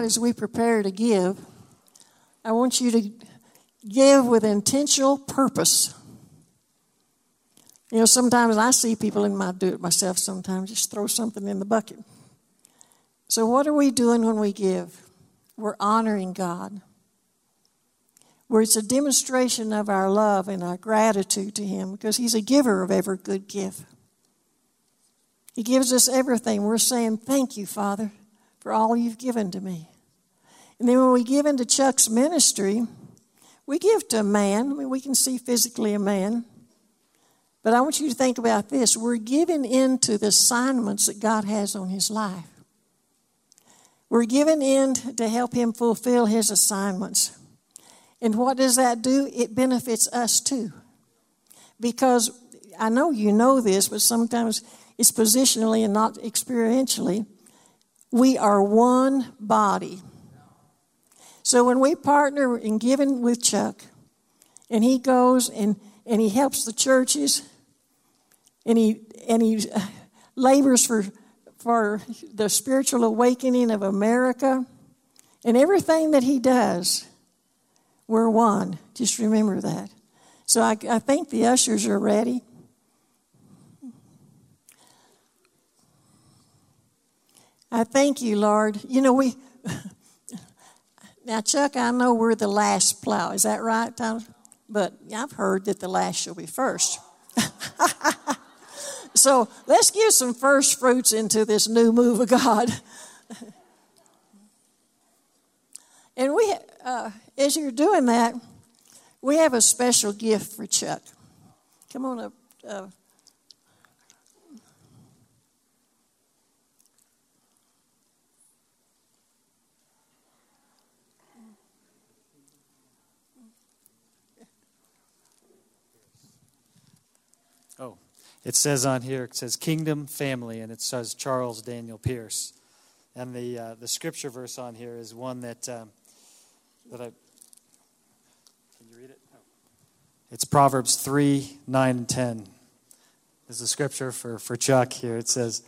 tonight, as we prepare to give, I want you to give with intentional purpose. You know, sometimes I see people, and I do it myself sometimes, just throw something in the bucket. So, what are we doing when we give? We're honoring God. Where it's a demonstration of our love and our gratitude to Him because He's a giver of every good gift. He gives us everything. We're saying, Thank you, Father, for all you've given to me. And then when we give into Chuck's ministry, we give to a man. I mean, we can see physically a man. But I want you to think about this. We're giving into the assignments that God has on his life. We're giving in to help him fulfill his assignments. And what does that do? It benefits us too. Because I know you know this, but sometimes it's positionally and not experientially. We are one body. So when we partner in giving with Chuck, and he goes and, and he helps the churches, and he and he uh, labors for for the spiritual awakening of America, and everything that he does, we're one. Just remember that. So I, I think the ushers are ready. I thank you, Lord. You know, we. Now, Chuck, I know we're the last plow. Is that right, Tyler? But I've heard that the last shall be first. so let's give some first fruits into this new move of God. and we, uh, as you're doing that, we have a special gift for Chuck. Come on up. Uh, it says on here, it says kingdom, family, and it says Charles Daniel Pierce. And the, uh, the scripture verse on here is one that, um, that I. Can you read it? Oh. It's Proverbs 3 9 and 10. Is the scripture for, for Chuck here. It says,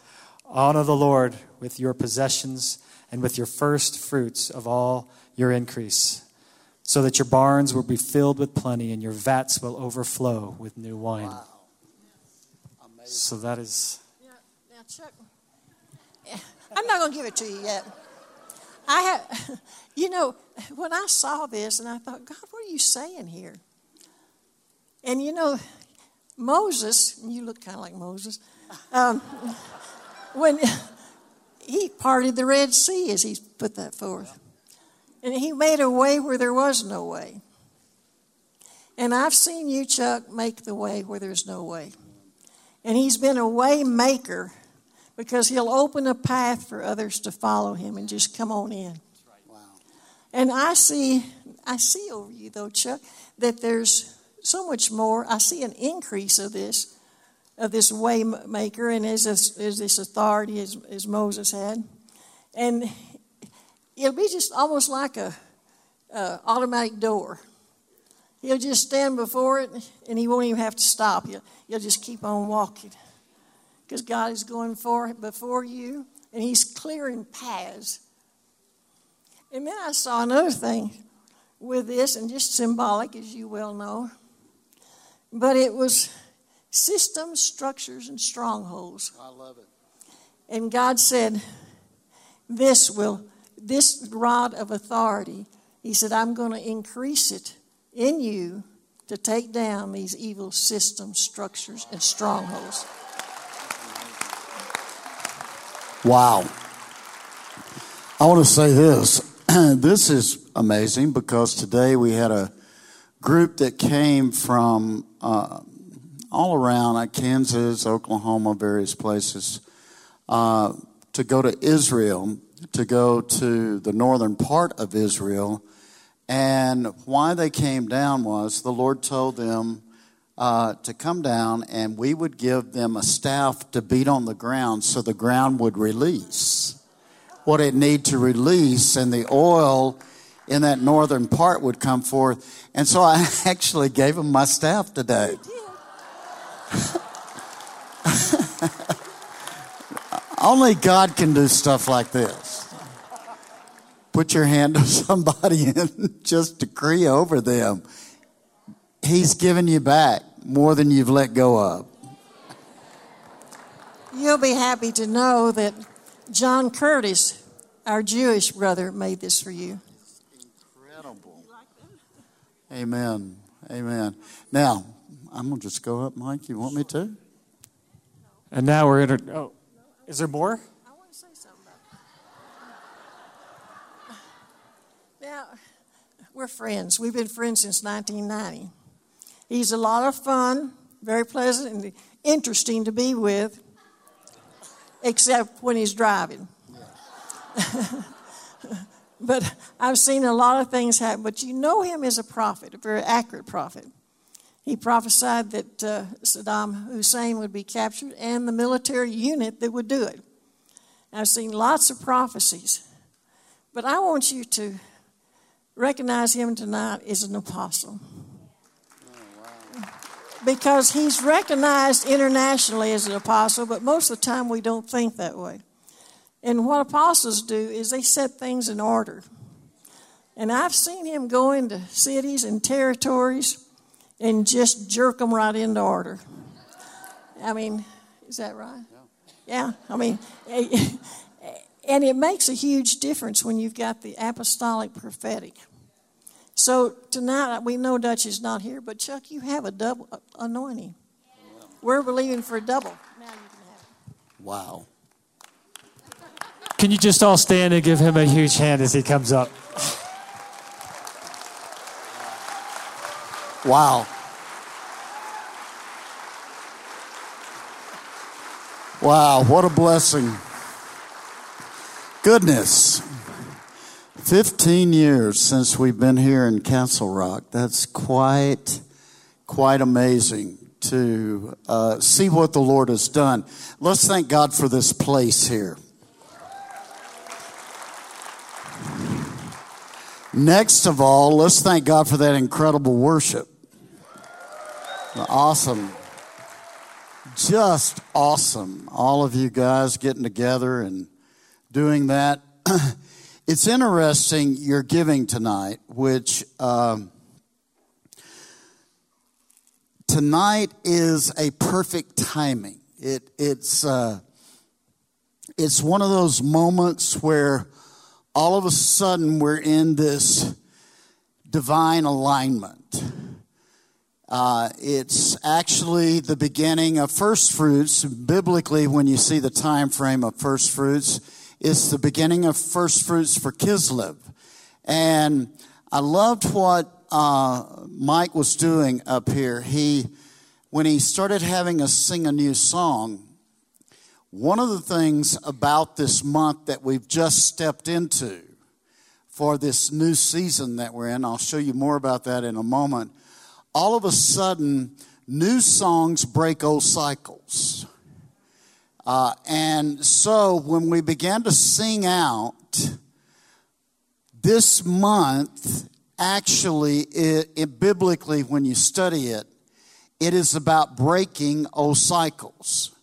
Honor the Lord with your possessions and with your first fruits of all your increase, so that your barns will be filled with plenty and your vats will overflow with new wine. Wow. So that is. Now, now Chuck, I'm not going to give it to you yet. I have, you know, when I saw this and I thought, God, what are you saying here? And you know, Moses, you look kind of like Moses, um, when he parted the Red Sea, as he put that forth, and he made a way where there was no way. And I've seen you, Chuck, make the way where there's no way. And he's been a way maker because he'll open a path for others to follow him and just come on in. Wow. And I see, I see over you though, Chuck, that there's so much more. I see an increase of this, of this way maker, and as this, as this authority as, as Moses had, and it'll be just almost like a, a automatic door. He'll just stand before it and he won't even have to stop. He'll, he'll just keep on walking. Because God is going for before you and he's clearing paths. And then I saw another thing with this, and just symbolic, as you well know. But it was systems, structures, and strongholds. I love it. And God said, This will, this rod of authority, He said, I'm going to increase it in you to take down these evil systems, structures, and strongholds. Wow. I want to say this. this is amazing because today we had a group that came from uh, all around uh, Kansas, Oklahoma, various places, uh, to go to Israel, to go to the northern part of Israel and why they came down was the Lord told them uh, to come down and we would give them a staff to beat on the ground so the ground would release what it need to release and the oil in that northern part would come forth. And so I actually gave them my staff today. Only God can do stuff like this. Put your hand on somebody and just decree over them. He's given you back more than you've let go of. You'll be happy to know that John Curtis, our Jewish brother, made this for you. Incredible. Amen. Amen. Now, I'm going to just go up, Mike. You want me to? And now we're in. to. Oh, is there more? I want to say something about Now, we're friends. We've been friends since 1990. He's a lot of fun, very pleasant, and interesting to be with, except when he's driving. but I've seen a lot of things happen. But you know him as a prophet, a very accurate prophet. He prophesied that uh, Saddam Hussein would be captured and the military unit that would do it. I've seen lots of prophecies, but I want you to recognize him tonight as an apostle. Because he's recognized internationally as an apostle, but most of the time we don't think that way. And what apostles do is they set things in order. And I've seen him go into cities and territories and just jerk them right into order. I mean, is that right? Yeah. I mean, and it makes a huge difference when you've got the apostolic prophetic. So tonight, we know Dutch is not here, but Chuck, you have a double anointing. We're believing for a double. Now you can have it. Wow. Can you just all stand and give him a huge hand as he comes up? Wow. Wow, what a blessing. Goodness. 15 years since we've been here in Castle Rock. That's quite, quite amazing to uh, see what the Lord has done. Let's thank God for this place here. Next of all, let's thank God for that incredible worship. Awesome. Just awesome. All of you guys getting together and doing that. it's interesting you're giving tonight, which um, tonight is a perfect timing. It, it's, uh, it's one of those moments where all of a sudden we're in this divine alignment. Uh, it's actually the beginning of first fruits. Biblically, when you see the time frame of first fruits, it's the beginning of first fruits for Kislev. And I loved what uh, Mike was doing up here. He, when he started having us sing a new song, one of the things about this month that we've just stepped into for this new season that we're in, I'll show you more about that in a moment. All of a sudden, new songs break old cycles. Uh, and so when we began to sing out, this month, actually, it, it, biblically, when you study it, it is about breaking old cycles.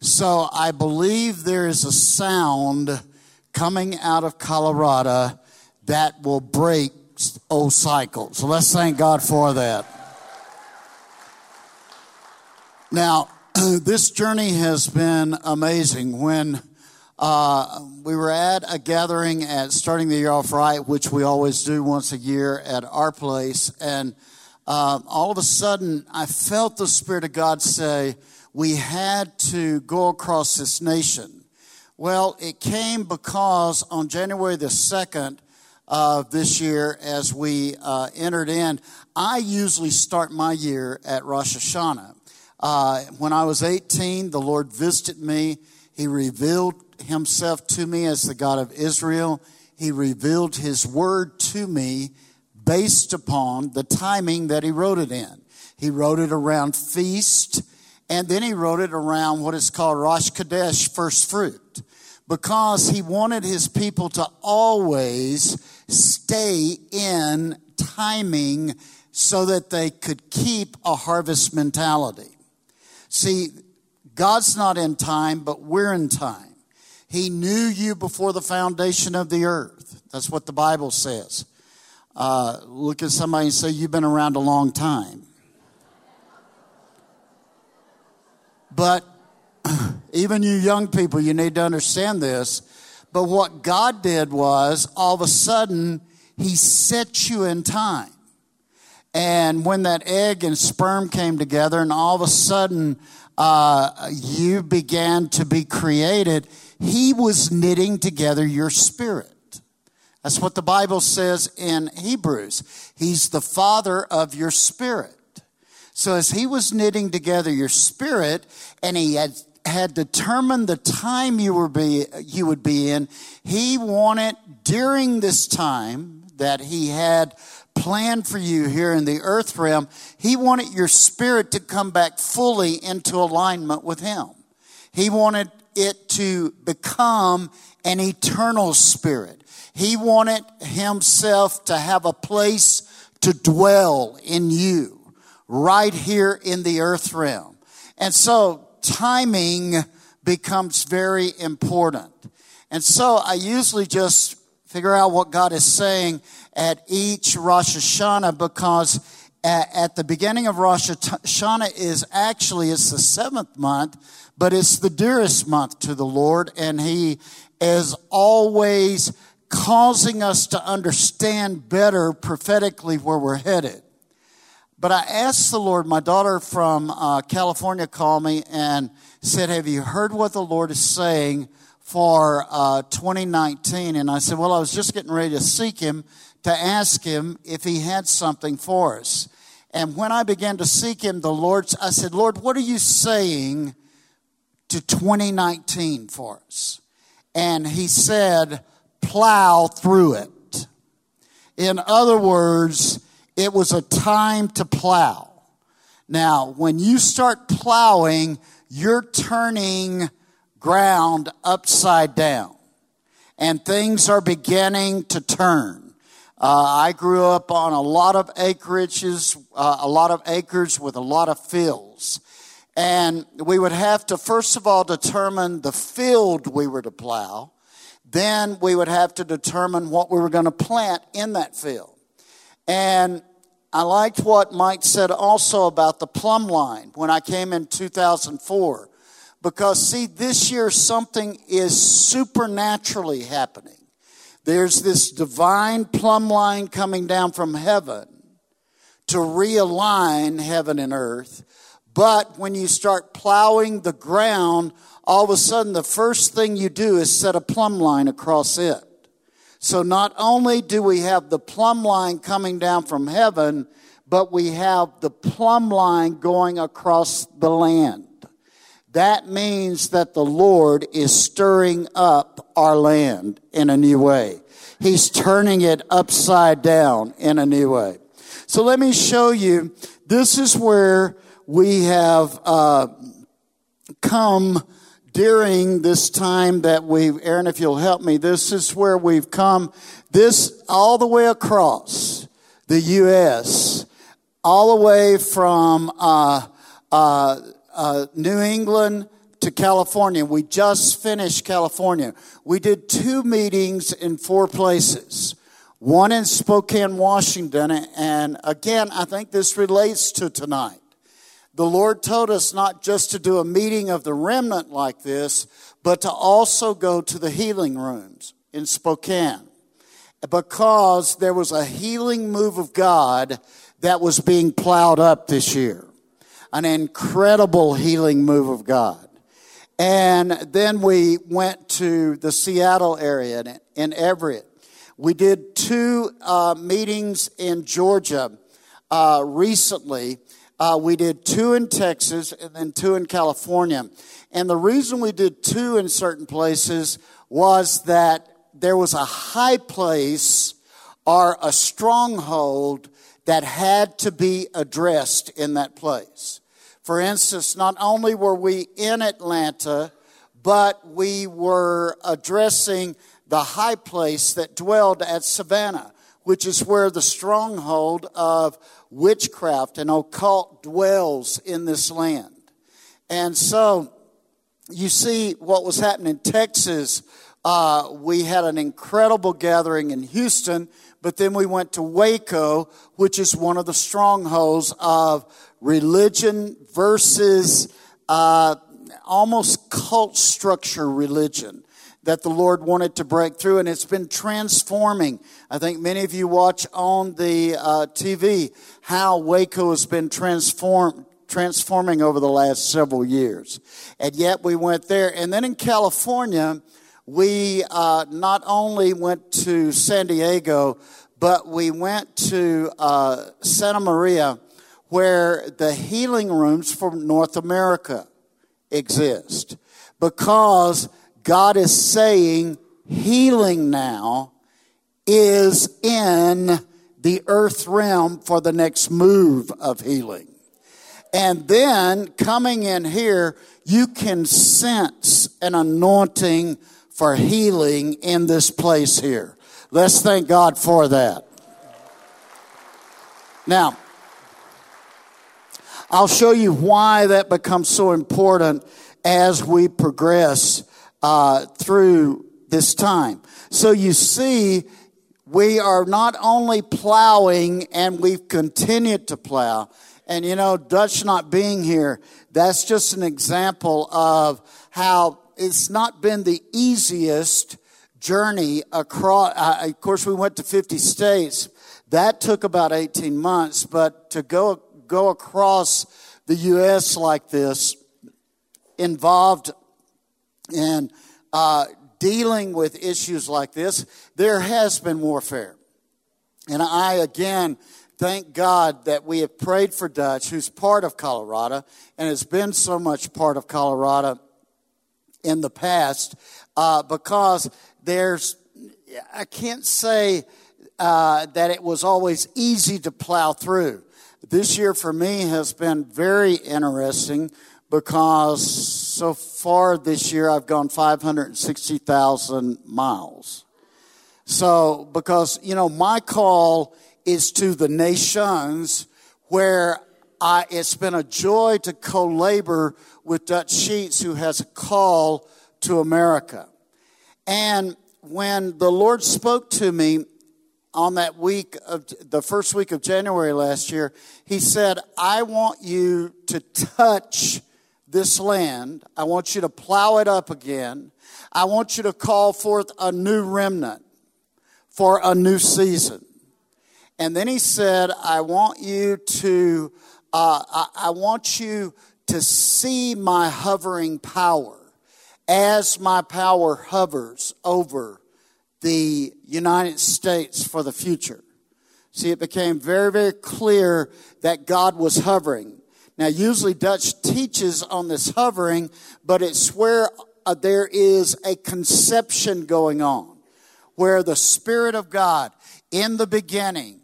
So I believe there is a sound coming out of Colorado that will break old cycles. So let's thank God for that. Now, this journey has been amazing. When uh, we were at a gathering at starting the year off right, which we always do once a year at our place, and uh, all of a sudden I felt the Spirit of God say, we had to go across this nation. Well, it came because on January the 2nd of this year, as we uh, entered in, I usually start my year at Rosh Hashanah. Uh, when I was 18, the Lord visited me. He revealed himself to me as the God of Israel. He revealed his word to me based upon the timing that he wrote it in. He wrote it around feast and then he wrote it around what is called Rosh Chodesh, first fruit, because he wanted his people to always stay in timing so that they could keep a harvest mentality. See, God's not in time, but we're in time. He knew you before the foundation of the earth. That's what the Bible says. Uh, look at somebody and say, You've been around a long time. But even you young people, you need to understand this. But what God did was, all of a sudden, He set you in time. And when that egg and sperm came together, and all of a sudden uh, you began to be created, He was knitting together your spirit. That's what the Bible says in Hebrews. He's the father of your spirit. So as he was knitting together your spirit and he had had determined the time you were be you would be in, he wanted during this time that he had planned for you here in the earth realm, he wanted your spirit to come back fully into alignment with him. He wanted it to become an eternal spirit. He wanted himself to have a place to dwell in you right here in the earth realm. And so timing becomes very important. And so I usually just figure out what God is saying at each Rosh Hashanah because at, the beginning of Rosh Hashanah is actually it's the seventh month, but it's the dearest month to the Lord, and He is always causing us to understand better prophetically where we're headed. But I asked the Lord, my daughter from uh, California called me and said, Have you heard what the Lord is saying for uh, 2019? And I said, Well, I was just getting ready to seek Him to ask Him if He had something for us. And when I began to seek Him, the Lord, I said, Lord, what are you saying to 2019 for us? And He said, plow through it. In other words, it was a time to plow. Now, when you start plowing, you're turning ground upside down and things are beginning to turn. Uh, I grew up on a lot of acreages, uh, a lot of acres with a lot of fields. And we would have to, first of all, determine the field we were to plow. Then we would have to determine what we were going to plant in that field. And I liked what Mike said also about the plumb line when I came in 2004. Because, see, this year something is supernaturally happening. There's this divine plumb line coming down from heaven to realign heaven and earth. But when you start plowing the ground, all of a sudden the first thing you do is set a plumb line across it. So not only do we have the plumb line coming down from heaven, but we have the plumb line going across the land. That means that the Lord is stirring up our land in a new way. He's turning it upside down in a new way. So let me show you. This is where we have uh, come during this time that we've, Aaron, if you'll help me, this is where we've come, this all the way across the U.S., all the way from uh, uh, uh, New England to California. We just finished California. We did two meetings in four places. One in Spokane, Washington, and again, I think this relates to tonight the Lord told us not just to do a meeting of the remnant like this, but to also go to the healing rooms in Spokane because there was a healing move of God that was being plowed up this year. An incredible healing move of God. And then we went to the Seattle area in Everett. We did two uh, meetings in Georgia uh, recently uh, we did two in Texas and then two in California. And the reason we did two in certain places was that there was a high place or a stronghold that had to be addressed in that place. For instance, not only were we in Atlanta, but we were addressing the high place that dwelled at Savannah, which is where the stronghold of witchcraft and occult dwells in this land. And so you see what was happening in Texas. uh, we had an incredible gathering in Houston, but then we went to Waco, which is one of the strongholds of religion versus uh, almost cult structure religion that the Lord wanted to break through, and it's been transforming. I think many of you watch on the uh, TV how Waco has been transformed, transforming over the last several years. And yet we went there. And then in California, we uh, not only went to San Diego, but we went to uh, Santa Maria, where the healing rooms for North America exist. Because God is saying healing now is in the earth realm for the next move of healing. And then coming in here, you can sense an anointing for healing in this place here. Let's thank God for that. Now, I'll show you why that becomes so important as we progress uh, through this time. So you see, we are not only plowing and we've continued to plow. And you know, Dutch not being here, that's just an example of how it's not been the easiest journey across. Uh, of course, we went to 50 states. That took about 18 months, but to go, go across the U.S. like this involved in uh, dealing with issues like this, there has been warfare. And I, again, thank God that we have prayed for Dutch, who's part of Colorado and has been so much part of Colorado in the past, uh, because there's, I can't say uh, that it was always easy to plow through. This year for me has been very interesting because so far this year I've gone 560,000 miles. So, because, you know, my call is to the nations where I, it's been a joy to co-labor with Dutch Sheets who has a call to America. And when the Lord spoke to me on that week of the first week of January last year, he said, I want you to touch this land. I want you to plow it up again. I want you to call forth a new remnant for a new season. And then he said, I want you to, uh, I, I want you to see my hovering power as my power hovers over the United States for the future. See, it became very, very clear that God was hovering. Now, usually Dutch teaches on this hovering, but it's where uh, there is a conception going on, where the Spirit of God in the beginning,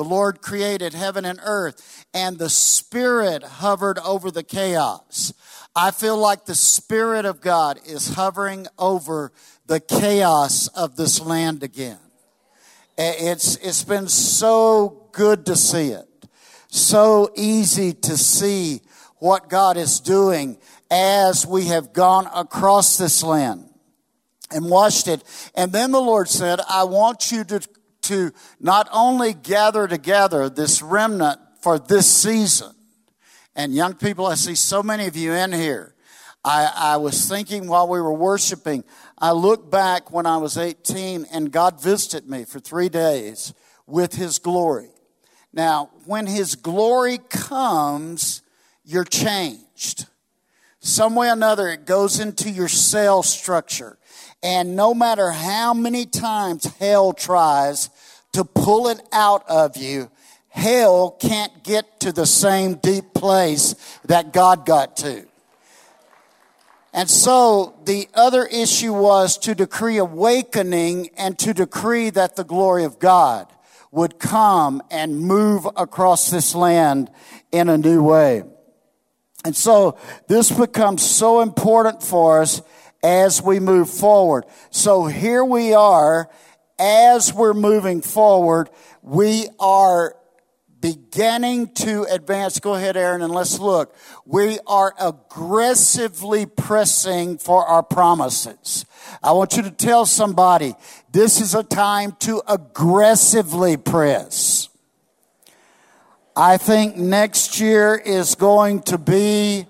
the Lord created heaven and earth, and the Spirit hovered over the chaos. I feel like the Spirit of God is hovering over the chaos of this land again. Eh, it's, it's been so good to see it so easy to see what God is doing as we have gone across this land and watched it. And then the Lord said, I want you to, to not only gather together this remnant for this season. And young people, I see so many of you in here. I, I was thinking while we were worshiping, I look back when I was 18 and God visited me for three days with his glory. Now, when His glory comes, you're changed. Some way or another, it goes into your cell structure. And no matter how many times hell tries to pull it out of you, hell can't get to the same deep place that God got to. And so the other issue was to decree awakening and to decree that the glory of God would come and move across this land in a new way. And so this becomes so important for us as we move forward. So here we are, as we're moving forward, we are beginning to advance. Go ahead, Aaron, and let's look. We are aggressively pressing for our promises. I want you to tell somebody this is a time to aggressively press. I think next year is going to be,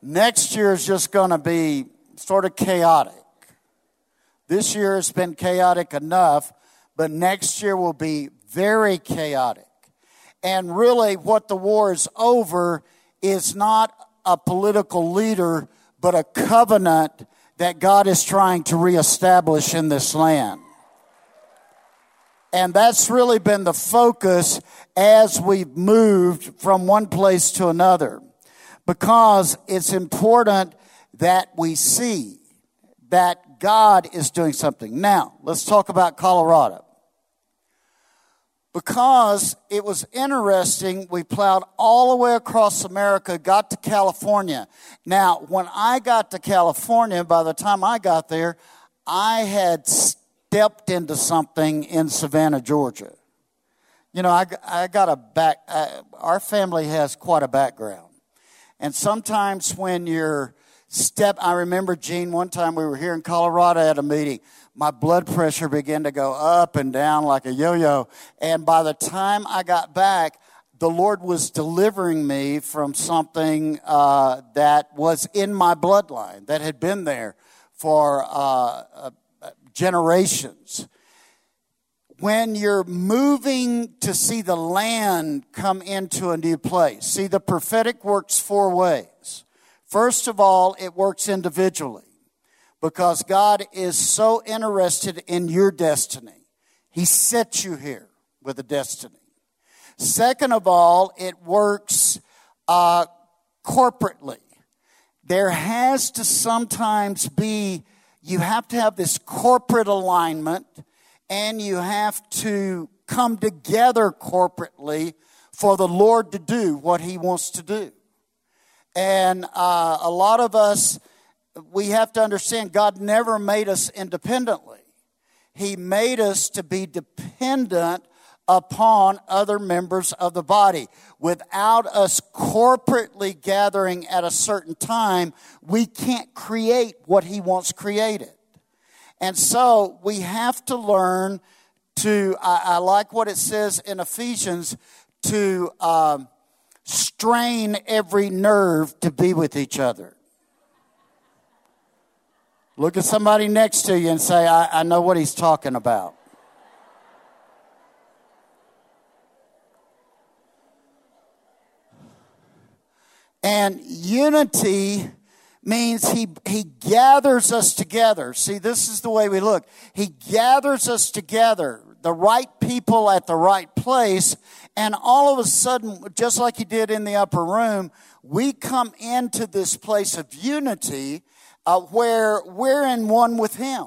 next year is just going to be sort of chaotic. This year has been chaotic enough, but next year will be very chaotic. And really, what the war is over is not a political leader, but a covenant that God is trying to reestablish in this land. And that's really been the focus as we've moved from one place to another. Because it's important that we see that God is doing something. Now, let's talk about Colorado because it was interesting. We plowed all the way across America, got to California. Now, when I got to California, by the time I got there, I had stepped into something in Savannah, Georgia. You know, I, I got a back, uh, our family has quite a background. And sometimes when you're step, I remember, Gene, one time we were here in Colorado at a meeting my blood pressure began to go up and down like a yo yo. And by the time I got back, the Lord was delivering me from something uh, that was in my bloodline, that had been there for uh, uh, generations. When you're moving to see the land come into a new place, see, the prophetic works four ways. First of all, it works individually because God is so interested in your destiny. He set you here with a destiny. Second of all, it works uh, corporately. There has to sometimes be, you have to have this corporate alignment and you have to come together corporately for the Lord to do what He wants to do. And uh, a lot of us, we have to understand God never made us independently. He made us to be dependent upon other members of the body. Without us corporately gathering at a certain time, we can't create what He wants created. And so we have to learn to, I, I like what it says in Ephesians, to um, strain every nerve to be with each other. Look at somebody next to you and say, I, I know what he's talking about. And unity means he, he gathers us together. See, this is the way we look. He gathers us together, the right people at the right place, and all of a sudden, just like he did in the upper room, we come into this place of unity uh, where we're in one with Him.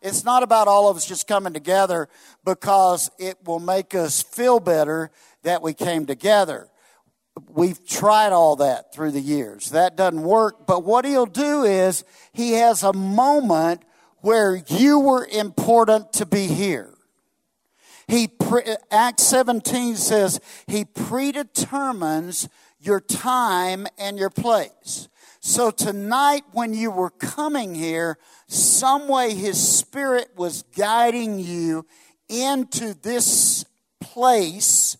It's not about all of us just coming together because it will make us feel better that we came together. We've tried all that through the years. That doesn't work. But what He'll do is He has a moment where you were important to be here. He Acts 17 says he predetermines your time and your place. So tonight, when you were coming here, some way His Spirit was guiding you into this place,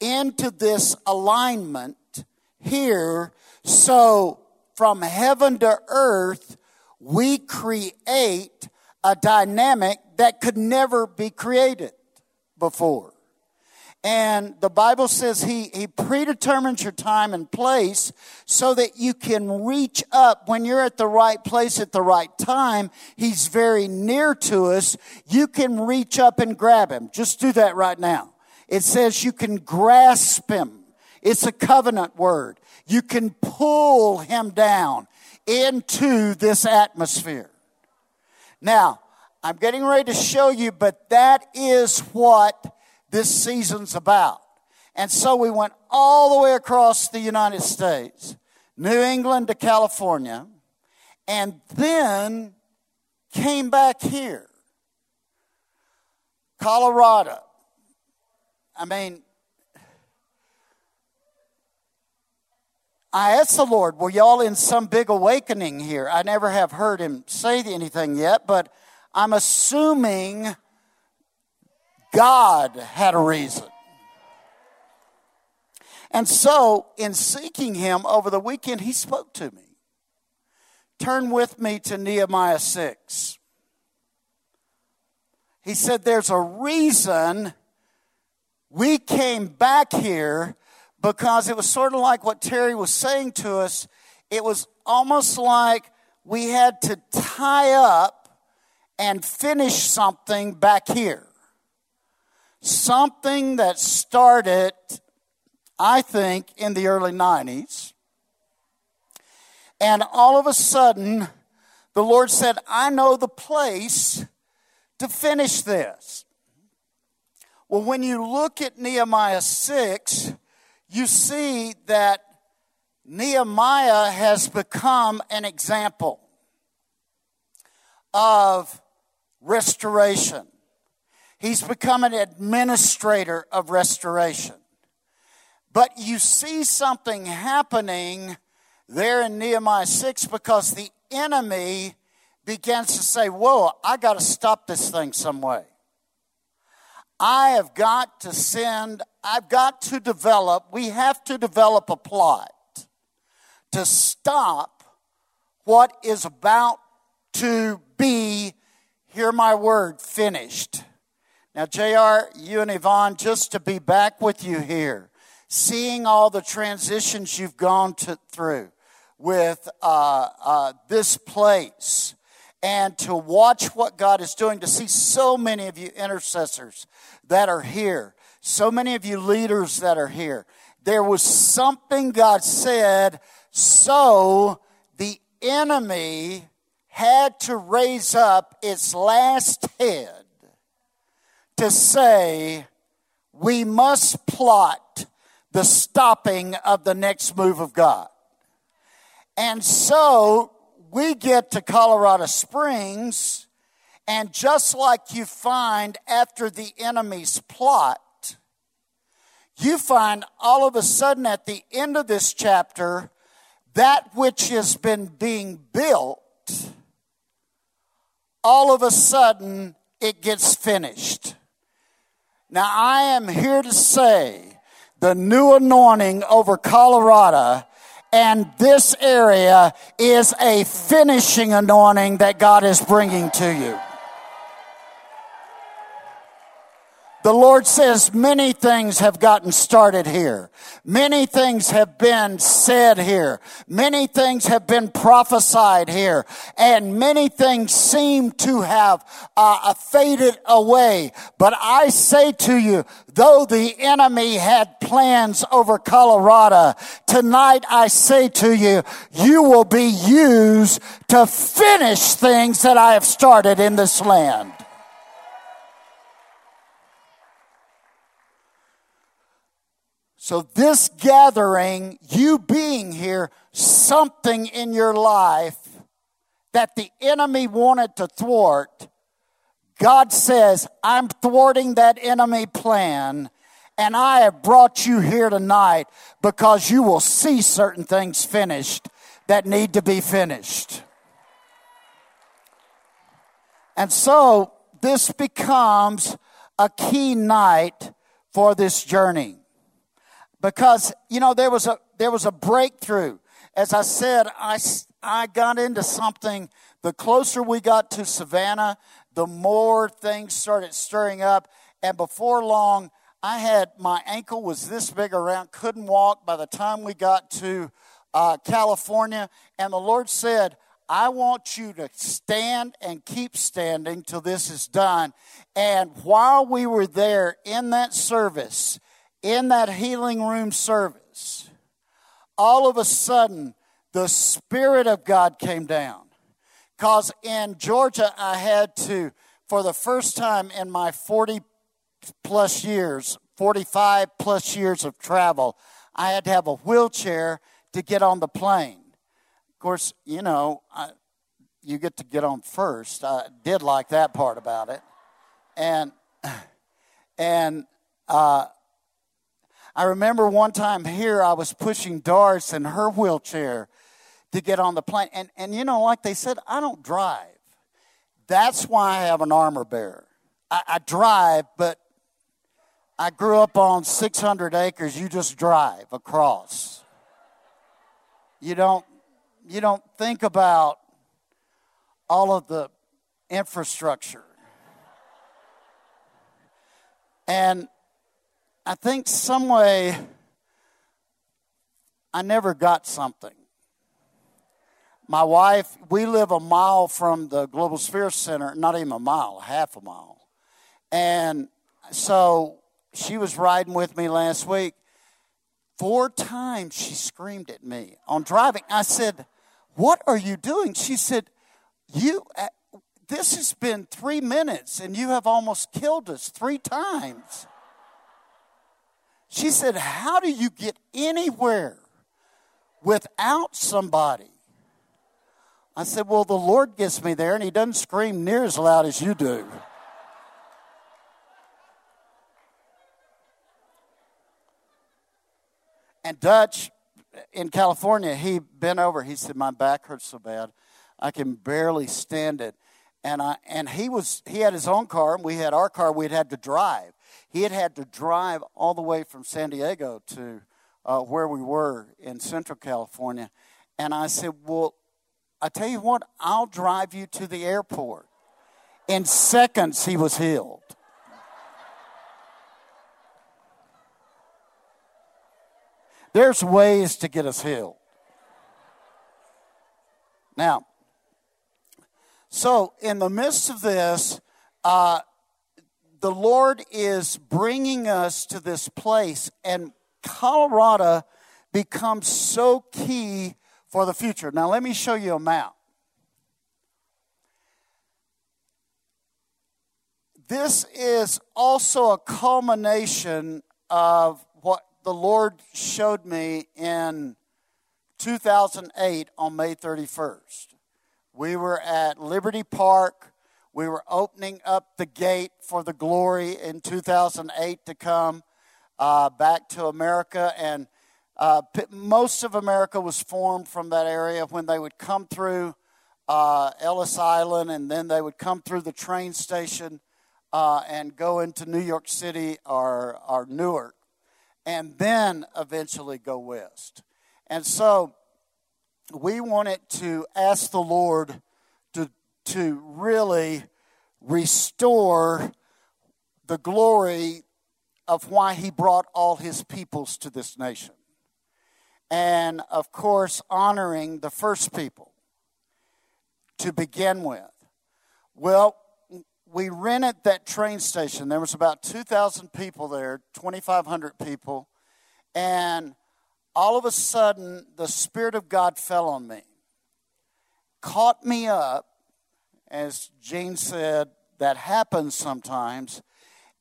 into this alignment here. So from heaven to earth, we create a dynamic that could never be created before. And the Bible says he, he predetermines your time and place so that you can reach up when you're at the right place at the right time. He's very near to us. You can reach up and grab him. Just do that right now. It says you can grasp him. It's a covenant word. You can pull him down into this atmosphere. Now, I'm getting ready to show you, but that is what this season's about. And so we went all the way across the United States, New England to California, and then came back here. Colorado. I mean, I asked the Lord, were y'all in some big awakening here? I never have heard him say anything yet, but I'm assuming God had a reason. And so, in seeking him over the weekend, he spoke to me. Turn with me to Nehemiah 6. He said, There's a reason we came back here because it was sort of like what Terry was saying to us. It was almost like we had to tie up and finish something back here. Something that started, I think, in the early 90s. And all of a sudden, the Lord said, I know the place to finish this. Well, when you look at Nehemiah 6, you see that Nehemiah has become an example of restoration. He's become an administrator of restoration. But you see something happening there in Nehemiah 6 because the enemy begins to say, Whoa, I got to stop this thing some way. I have got to send, I've got to develop, we have to develop a plot to stop what is about to be, hear my word, finished. Now, JR, you and Yvonne, just to be back with you here, seeing all the transitions you've gone to, through with uh, uh, this place and to watch what God is doing, to see so many of you intercessors that are here, so many of you leaders that are here. There was something God said, so the enemy had to raise up its last head to say, we must plot the stopping of the next move of God. And so we get to Colorado Springs, and just like you find after the enemy's plot, you find all of a sudden at the end of this chapter that which has been being built, all of a sudden it gets finished. Now, I am here to say the new anointing over Colorado and this area is a finishing anointing that God is bringing to you. The Lord says many things have gotten started here. Many things have been said here. Many things have been prophesied here. And many things seem to have uh, faded away. But I say to you, though the enemy had plans over Colorado, tonight I say to you, you will be used to finish things that I have started in this land. So, this gathering, you being here, something in your life that the enemy wanted to thwart, God says, I'm thwarting that enemy plan, and I have brought you here tonight because you will see certain things finished that need to be finished. And so, this becomes a key night for this journey because you know there was a there was a breakthrough. As i said i i got into something. The closer we got to savannah the more things started stirring up. And before long i had my ankle was this big around couldn't walk by the time we got to uh, california. And the lord said I want you to stand and keep standing till this is done. And while we were there in that service, in that healing room service, all of a sudden, the Spirit of God came down. Because in Georgia, I had to, for the first time in my 40 plus years, 45 plus years of travel, I had to have a wheelchair to get on the plane. Of course, you know, I, you get to get on first. I did like that part about it. And, and, uh, I remember one time here, I was pushing Doris in her wheelchair to get on the plane. And, and you know, like they said, I don't drive. That's why I have an armor bearer. I, I drive, but I grew up on 600 acres. You just drive across. You don't, you don't think about all of the infrastructure. And I think some way I never got something. My wife, we live a mile from the Global Sphere Center, not even a mile, half a mile. And so she was riding with me last week. Four times she screamed at me on driving. I said, What are you doing? She said, You, uh, this has been three minutes and you have almost killed us three times. She said, How do you get anywhere without somebody? I said, Well, the Lord gets me there, and He doesn't scream near as loud as you do. And Dutch in California, he bent over. He said, "My back hurts so bad, I can barely stand it." And I and he was he had his own car, and we had our car. We'd had to drive. He had had to drive all the way from San Diego to uh, where we were in Central California. And I said, "Well, I tell you what, I'll drive you to the airport." In seconds, he was healed. There's ways to get us healed. Now, so in the midst of this, uh, the Lord is bringing us to this place, and Colorado becomes so key for the future. Now, let me show you a map. This is also a culmination of what the Lord showed me in 2008 on May 31st. We were at Liberty Park. We were opening up the gate for the glory in 2008 to come uh, back to America. And uh, most of America was formed from that area when they would come through uh, Ellis Island and then they would come through the train station uh, and go into New York City or, or Newark and then eventually go west. And so we wanted to ask the Lord to, really restore the glory of why he brought all his peoples to this nation. And of course, honoring the first people to begin with. Well, we rented that train station. There was about 2,000 people there, 2,500 people. And all of a sudden, the Spirit of God fell on me, caught me up, as Jane said, that happens sometimes,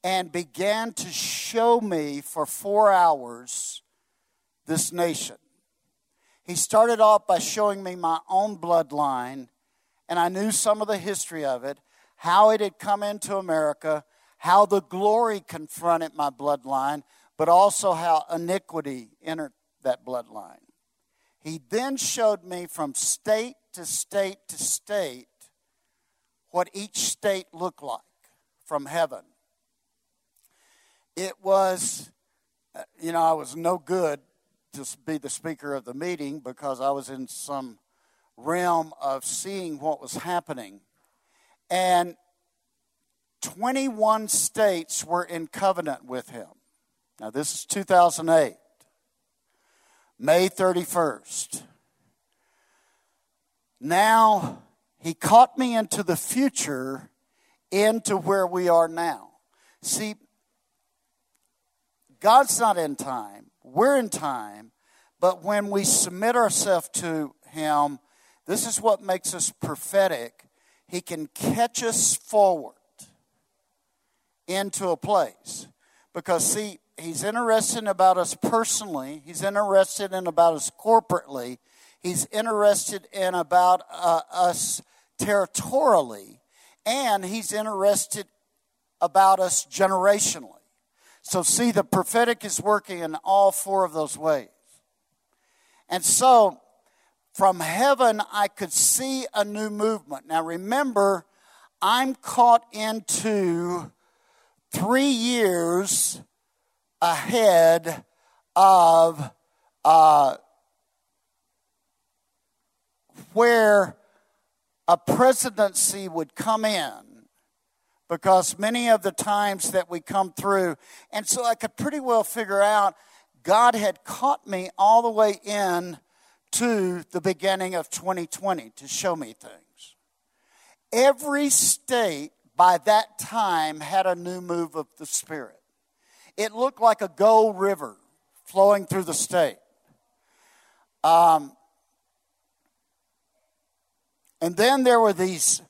and began to show me for four hours this nation. He started off by showing me my own bloodline, and I knew some of the history of it how it had come into America, how the glory confronted my bloodline, but also how iniquity entered that bloodline. He then showed me from state to state to state what each state looked like from heaven. It was, uh, you know, I was no good to be the speaker of the meeting because I was in some realm of seeing what was happening. And 21 states were in covenant with him. Now, this is 2008, May 31st. Now, he caught me into the future, into where we are now. See, God's not in time, we're in time, but when we submit ourselves to Him, this is what makes us prophetic. He can catch us forward into a place. Because, see, he's interested about us personally, he's interested in about us corporately, he's interested in about uh, us territorially, and he's interested about us generationally. So, see, the prophetic is working in all four of those ways. And so, from heaven, I could see a new movement. Now, remember, I'm caught into three years ahead of uh, where a presidency would come in because many of the times that we come through, and so I could pretty well figure out God had caught me all the way in to the beginning of 2020 to show me things. Every state by that time had a new move of the Spirit. It looked like a gold river flowing through the state. Um, and then there were these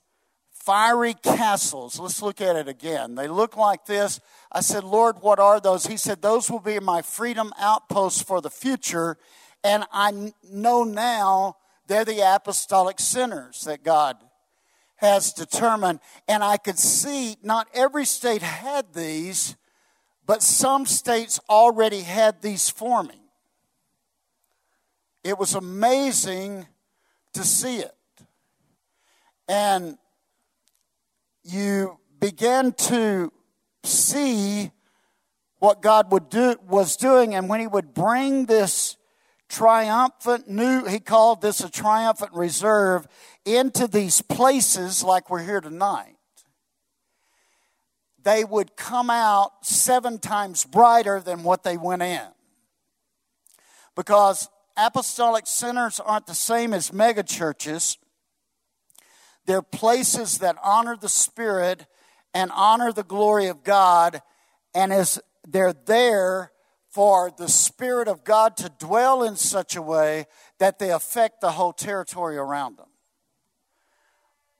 fiery castles. Let's look at it again. They look like this. I said, Lord, what are those? He said, Those will be my freedom outposts for the future. And I know now they're the apostolic centers that God has determined. And I could see not every state had these, but some states already had these forming. It was amazing to see it. And you began to see what God would do, was doing, and when He would bring this triumphant new, He called this a triumphant reserve, into these places like we're here tonight, they would come out seven times brighter than what they went in. Because apostolic centers aren't the same as megachurches. They're places that honor the Spirit and honor the glory of God, and as they're there for the Spirit of God to dwell in such a way that they affect the whole territory around them.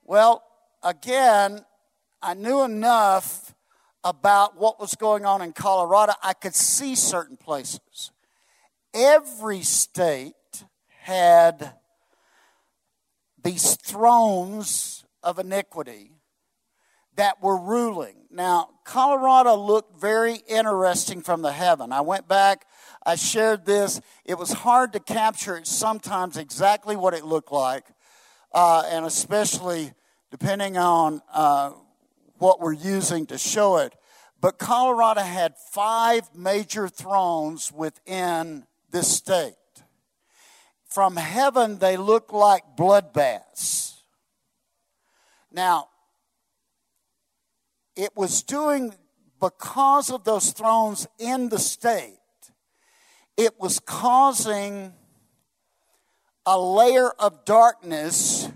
Well, again, I knew enough about what was going on in Colorado. I could see certain places. Every state had these thrones of iniquity that were ruling. Now, Colorado looked very interesting from the heaven. I went back, I shared this. It was hard to capture it sometimes exactly what it looked like, uh, and especially depending on uh, what we're using to show it. But Colorado had five major thrones within this state. From heaven, they look like bloodbaths. Now, it was doing because of those thrones in the state, it was causing a layer of darkness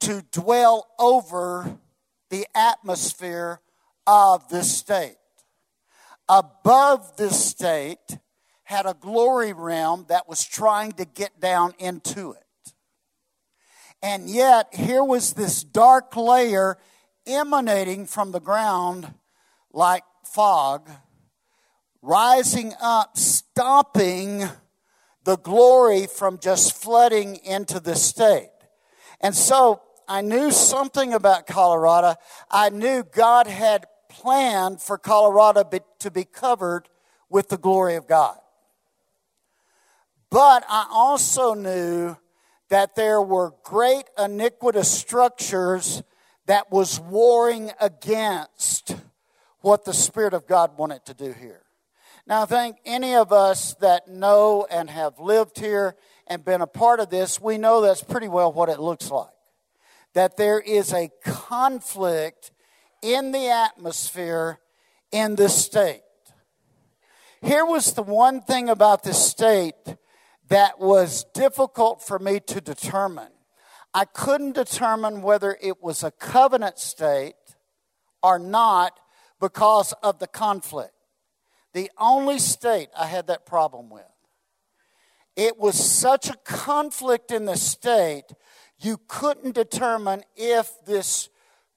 to dwell over the atmosphere of this state. Above this state had a glory realm that was trying to get down into it. And yet, here was this dark layer emanating from the ground like fog, rising up, stopping the glory from just flooding into the state. And so I knew something about Colorado. I knew God had planned for Colorado to be covered with the glory of God. But I also knew that there were great iniquitous structures that was warring against what the Spirit of God wanted to do here. Now, I think any of us that know and have lived here and been a part of this, we know that's pretty well what it looks like. That there is a conflict in the atmosphere in this state. Here was the one thing about this state that was difficult for me to determine. I couldn't determine whether it was a covenant state or not because of the conflict. The only state I had that problem with. It was such a conflict in the state, you couldn't determine if this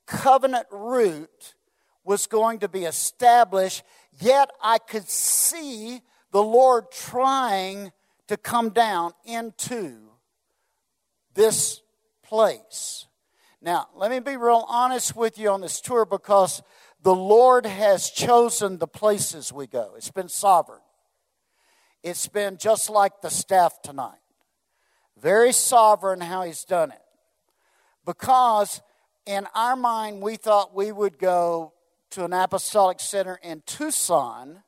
covenant root was going to be established, yet I could see the Lord trying to come down into this place. Now, let me be real honest with you on this tour because the Lord has chosen the places we go. It's been sovereign. It's been just like the staff tonight. Very sovereign how He's done it. Because in our mind, we thought we would go to an apostolic center in Tucson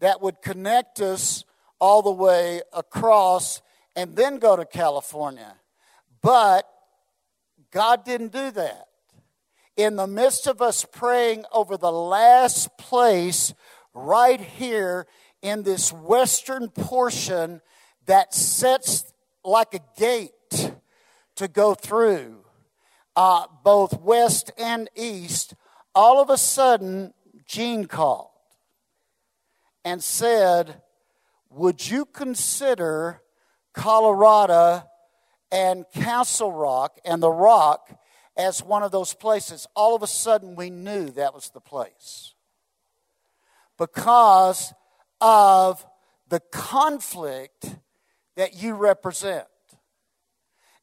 that would connect us all the way across and then go to California. But God didn't do that. In the midst of us praying over the last place right here in this western portion that sets like a gate to go through, uh, both west and east, all of a sudden, Gene called and said, Would you consider Colorado and Castle Rock and the Rock as one of those places? All of a sudden, we knew that was the place because of the conflict that you represent.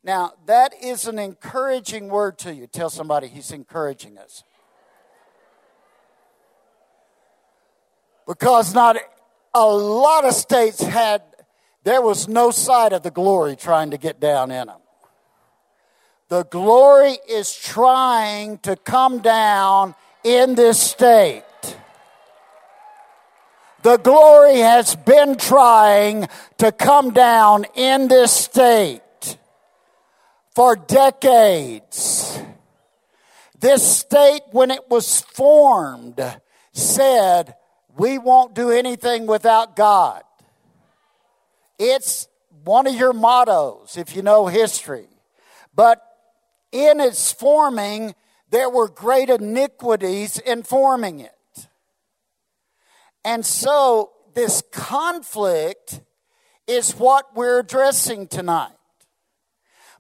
Now, that is an encouraging word to you. Tell somebody he's encouraging us. Because not a lot of states had, there was no sight of the glory trying to get down in them. The glory is trying to come down in this state. The glory has been trying to come down in this state for decades. This state, when it was formed, said, We won't do anything without God. It's one of your mottos if you know history. But in its forming, there were great iniquities in forming it. And so, this conflict is what we're addressing tonight.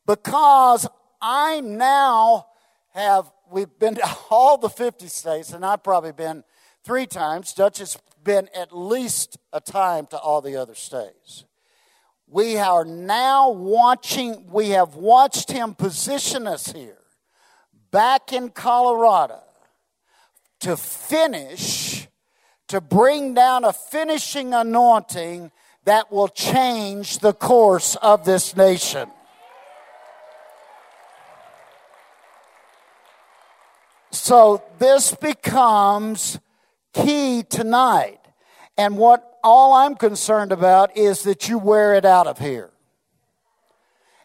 Because I now have, we've been to all the 50 states, and I've probably been three times. Dutch has been at least a time to all the other states. We are now watching, we have watched him position us here back in Colorado to finish to bring down a finishing anointing that will change the course of this nation. So this becomes key tonight. And what all I'm concerned about is that you wear it out of here.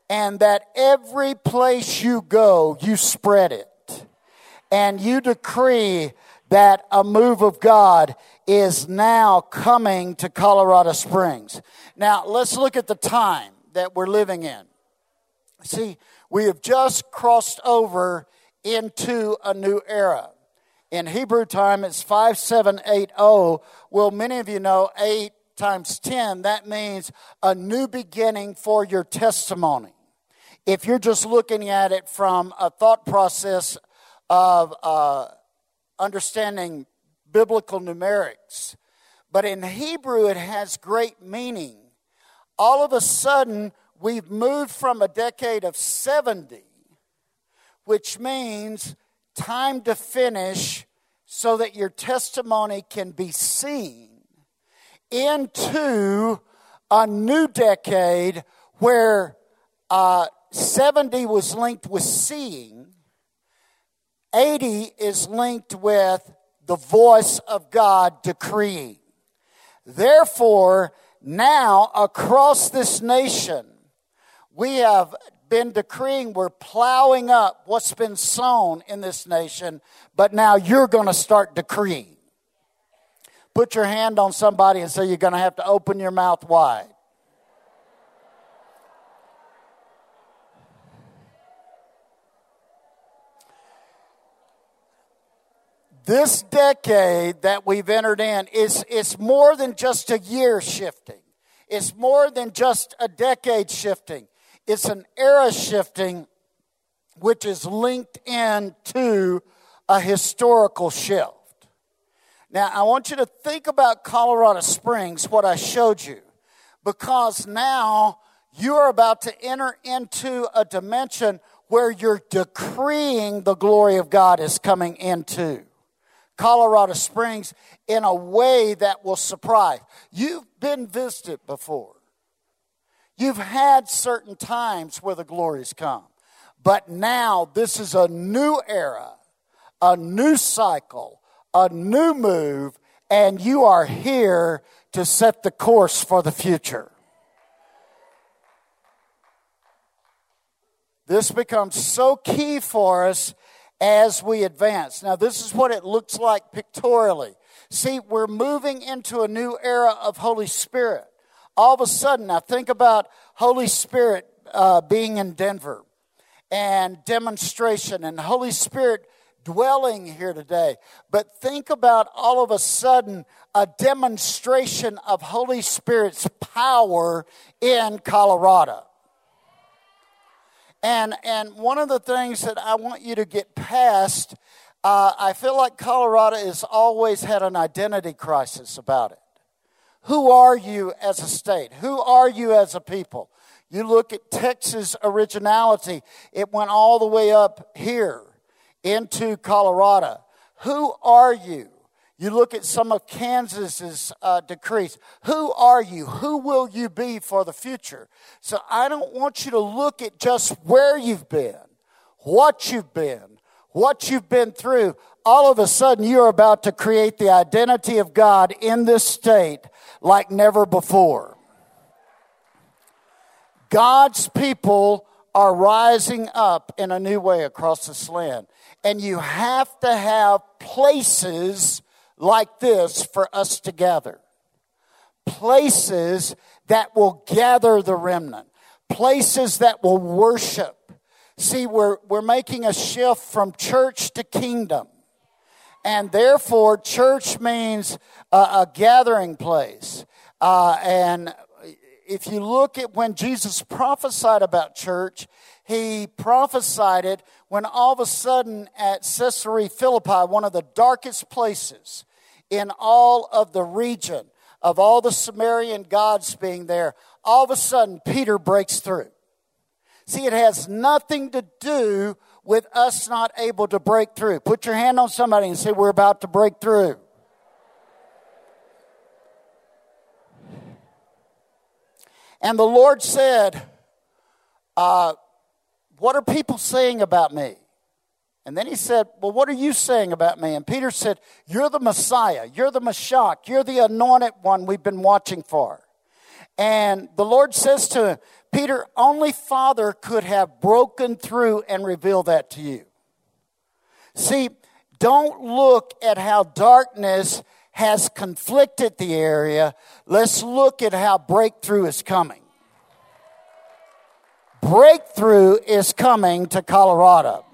And that every place you go, you spread it. And you decree that a move of God is now coming to Colorado Springs. Now, let's look at the time that we're living in. See, we have just crossed over into a new era. In Hebrew time, it's 5780. Well, many of you know 8 times 10, that means a new beginning for your testimony. If you're just looking at it from a thought process of uh, understanding biblical numerics. But in Hebrew, it has great meaning. All of a sudden, we've moved from a decade of 70, which means time to finish so that your testimony can be seen, into a new decade where uh, 70 was linked with seeing, 80 is linked with the voice of God decreeing. Therefore, now across this nation, we have been decreeing we're plowing up what's been sown in this nation, but now you're going to start decreeing. Put your hand on somebody and say you're going to have to open your mouth wide. this decade that we've entered in is it's more than just a year shifting. It's more than just a decade shifting. It's an era shifting which is linked in to a historical shift. Now, I want you to think about Colorado Springs, what I showed you, because now you are about to enter into a dimension where you're decreeing the glory of God is coming into Colorado Springs in a way that will surprise. You've been visited before. You've had certain times where the glories come. But now this is a new era, a new cycle, a new move, and you are here to set the course for the future. This becomes so key for us as we advance. Now, this is what it looks like pictorially. See, we're moving into a new era of Holy Spirit. All of a sudden, now think about Holy Spirit uh, being in Denver and demonstration and Holy Spirit dwelling here today. But think about all of a sudden a demonstration of Holy Spirit's power in Colorado. And, and one of the things that I want you to get past, uh, I feel like Colorado has always had an identity crisis about it. Who are you as a state? Who are you as a people? You look at Texas originality, it went all the way up here into Colorado. Who are you? You look at some of Kansas's uh, decrees. Who are you? Who will you be for the future? So I don't want you to look at just where you've been, what you've been, what you've been through. All of a sudden, you're about to create the identity of God in this state like never before. God's people are rising up in a new way across this land. And you have to have places like this for us to gather. Places that will gather the remnant. Places that will worship. See, we're, we're making a shift from church to kingdom. And therefore, church means a, a gathering place. Uh, and if you look at when Jesus prophesied about church, he prophesied it when all of a sudden at Caesarea Philippi, one of the darkest places in all of the region of all the Sumerian gods being there, all of a sudden Peter breaks through. See, it has nothing to do with us not able to break through. Put your hand on somebody and say, We're about to break through. And the Lord said, uh, What are people saying about me? And then he said, Well, what are you saying about me? And Peter said, You're the Messiah. You're the Mashiach. You're the anointed one we've been watching for. And the Lord says to him, Peter, only Father could have broken through and revealed that to you. See, don't look at how darkness has conflicted the area. Let's look at how breakthrough is coming. Breakthrough is coming to Colorado.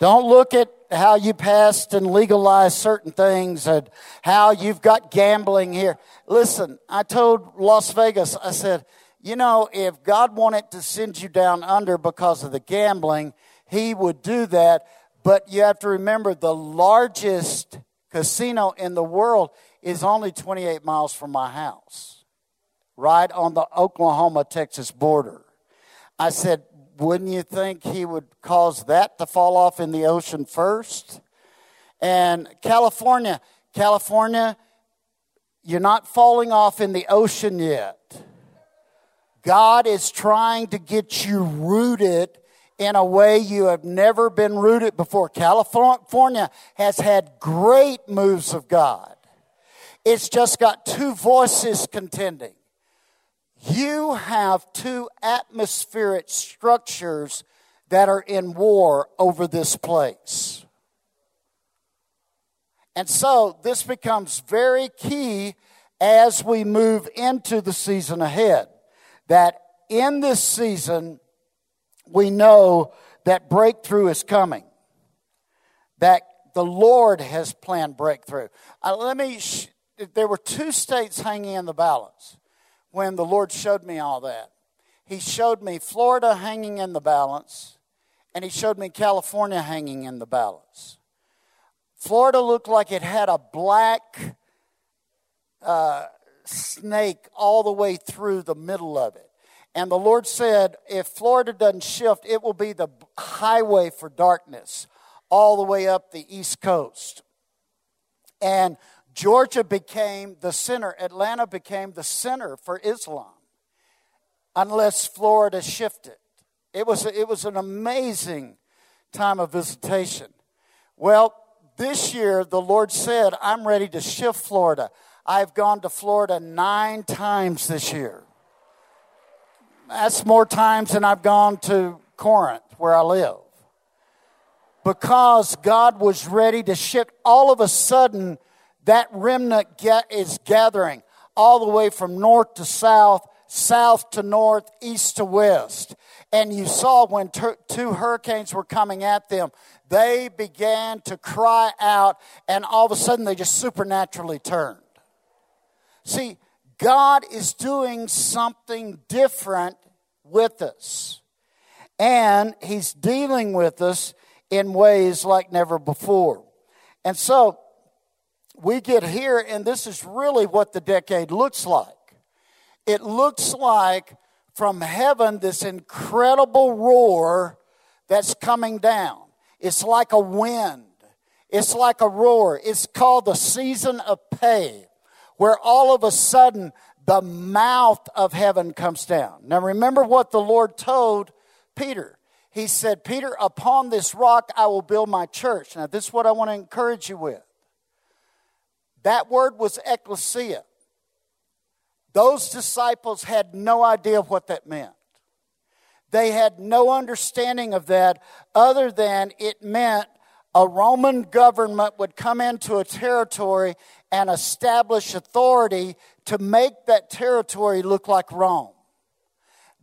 Don't look at how you passed and legalized certain things and how you've got gambling here. Listen, I told Las Vegas, I said, you know, if God wanted to send you down under because of the gambling, He would do that. But you have to remember the largest casino in the world is only 28 miles from my house, right on the Oklahoma Texas border. I said, wouldn't you think he would cause that to fall off in the ocean first? And California, California, you're not falling off in the ocean yet. God is trying to get you rooted in a way you have never been rooted before. California has had great moves of God. It's just got two voices contending. You have two atmospheric structures that are in war over this place. And so this becomes very key as we move into the season ahead. That in this season, we know that breakthrough is coming, that the Lord has planned breakthrough. Uh, let me, sh- there were two states hanging in the balance when the Lord showed me all that. He showed me Florida hanging in the balance, and He showed me California hanging in the balance. Florida looked like it had a black uh, snake all the way through the middle of it. And the Lord said, if Florida doesn't shift, it will be the highway for darkness all the way up the East Coast. And Georgia became the center, Atlanta became the center for Islam, unless Florida shifted. It was, it was an amazing time of visitation. Well, this year, the Lord said, I'm ready to shift Florida. I've gone to Florida nine times this year. That's more times than I've gone to Corinth, where I live. Because God was ready to shift. All of a sudden, that remnant get, is gathering all the way from north to south, south to north, east to west. And you saw when ter- two hurricanes were coming at them, they began to cry out, and all of a sudden they just supernaturally turned. See, God is doing something different with us. And He's dealing with us in ways like never before. And so we get here, and this is really what the decade looks like. It looks like from heaven this incredible roar that's coming down. It's like a wind, it's like a roar. It's called the season of Pey, where all of a sudden the mouth of heaven comes down. Now, remember what the Lord told Peter. He said, Peter, upon this rock I will build my church. Now, this is what I want to encourage you with. That word was ecclesia. Those disciples had no idea what that meant. They had no understanding of that other than it meant a Roman government would come into a territory and establish authority to make that territory look like Rome.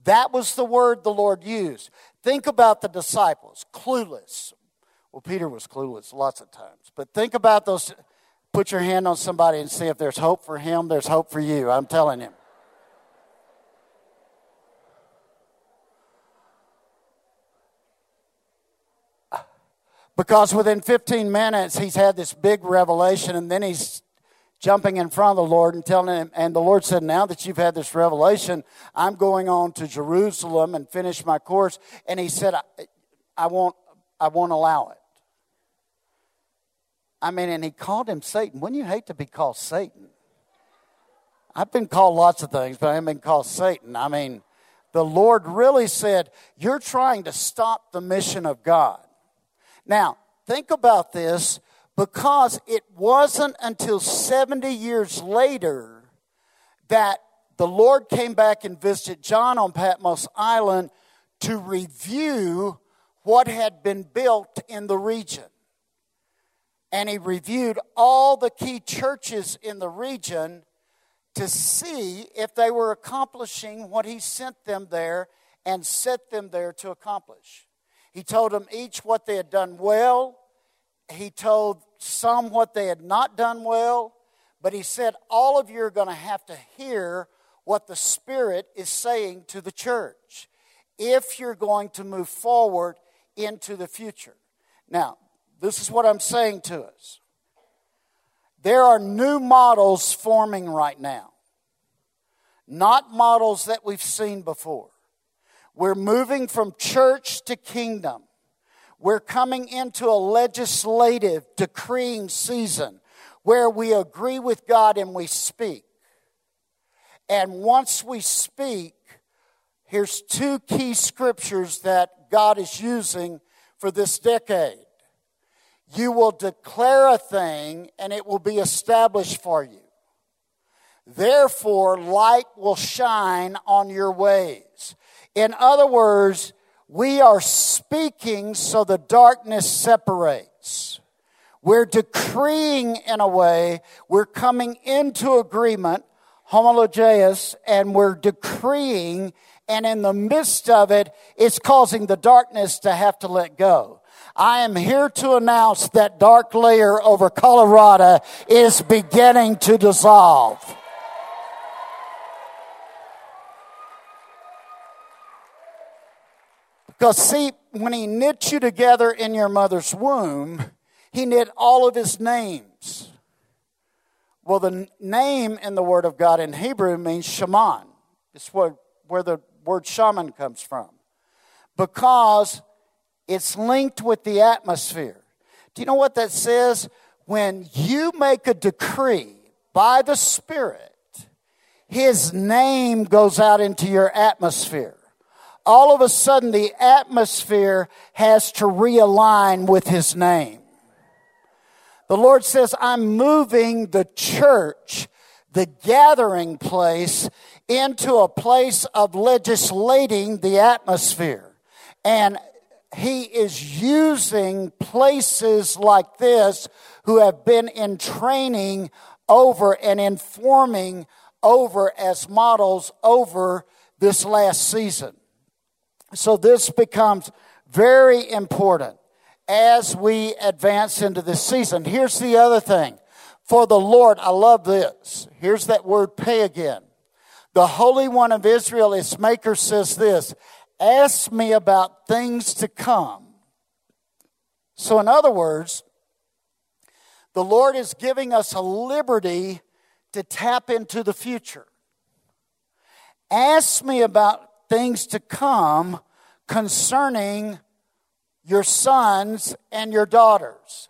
That was the word the Lord used. Think about the disciples, clueless. Well, Peter was clueless lots of times, but think about those. Put your hand on somebody and see if there's hope for him, there's hope for you. I'm telling you. Because within 15 minutes, he's had this big revelation, and then he's jumping in front of the Lord and telling him, and the Lord said, Now that you've had this revelation, I'm going on to Jerusalem and finish my course. And he said, I, I won't, I won't allow it. I mean, and he called him Satan. Wouldn't you hate to be called Satan? I've been called lots of things, but I haven't been called Satan. I mean, the Lord really said, You're trying to stop the mission of God. Now, think about this because it wasn't until 70 years later that the Lord came back and visited John on Patmos Island to review what had been built in the region. And he reviewed all the key churches in the region to see if they were accomplishing what he sent them there and set them there to accomplish. He told them each what they had done well. He told some what they had not done well. But he said, All of you are going to have to hear what the Spirit is saying to the church if you're going to move forward into the future. Now, this is what I'm saying to us. There are new models forming right now, not models that we've seen before. We're moving from church to kingdom. We're coming into a legislative decreeing season where we agree with God and we speak. And once we speak, here's two key scriptures that God is using for this decade. You will declare a thing and it will be established for you. Therefore, light will shine on your ways. In other words, we are speaking so the darkness separates. We're decreeing in a way, we're coming into agreement, homologeo, and we're decreeing, and in the midst of it, it's causing the darkness to have to let go. I am here to announce that dark layer over Colorado is beginning to dissolve. Because, see, when he knit you together in your mother's womb, he knit all of his names. Well, the name in the Word of God in Hebrew means Shaman. It's where, where the word shaman comes from. Because it's linked with the atmosphere. Do you know what that says? When you make a decree by the Spirit, His name goes out into your atmosphere. All of a sudden, the atmosphere has to realign with His name. The Lord says, I'm moving the church, the gathering place, into a place of legislating the atmosphere. And he is using places like this who have been in training over and informing over as models over this last season. So this becomes very important as we advance into this season. Here's the other thing. For the Lord, I love this. Here's that word Pey again. The Holy One of Israel, its maker, says this Ask me about things to come. So, in other words, the Lord is giving us a liberty to tap into the future. Ask me about things to come concerning your sons and your daughters,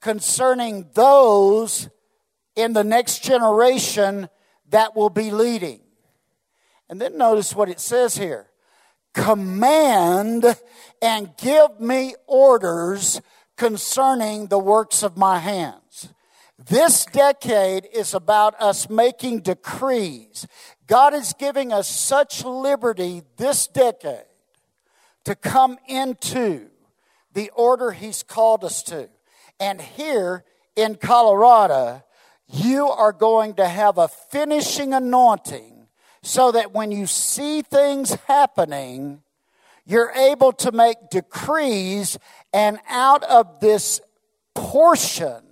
concerning those in the next generation that will be leading. And then notice what it says here command and give me orders concerning the works of my hands. This decade is about us making decrees. God is giving us such liberty this decade to come into the order He's called us to. And here in Colorado, you are going to have a finishing anointing so that when you see things happening, you're able to make decrees, and out of this portion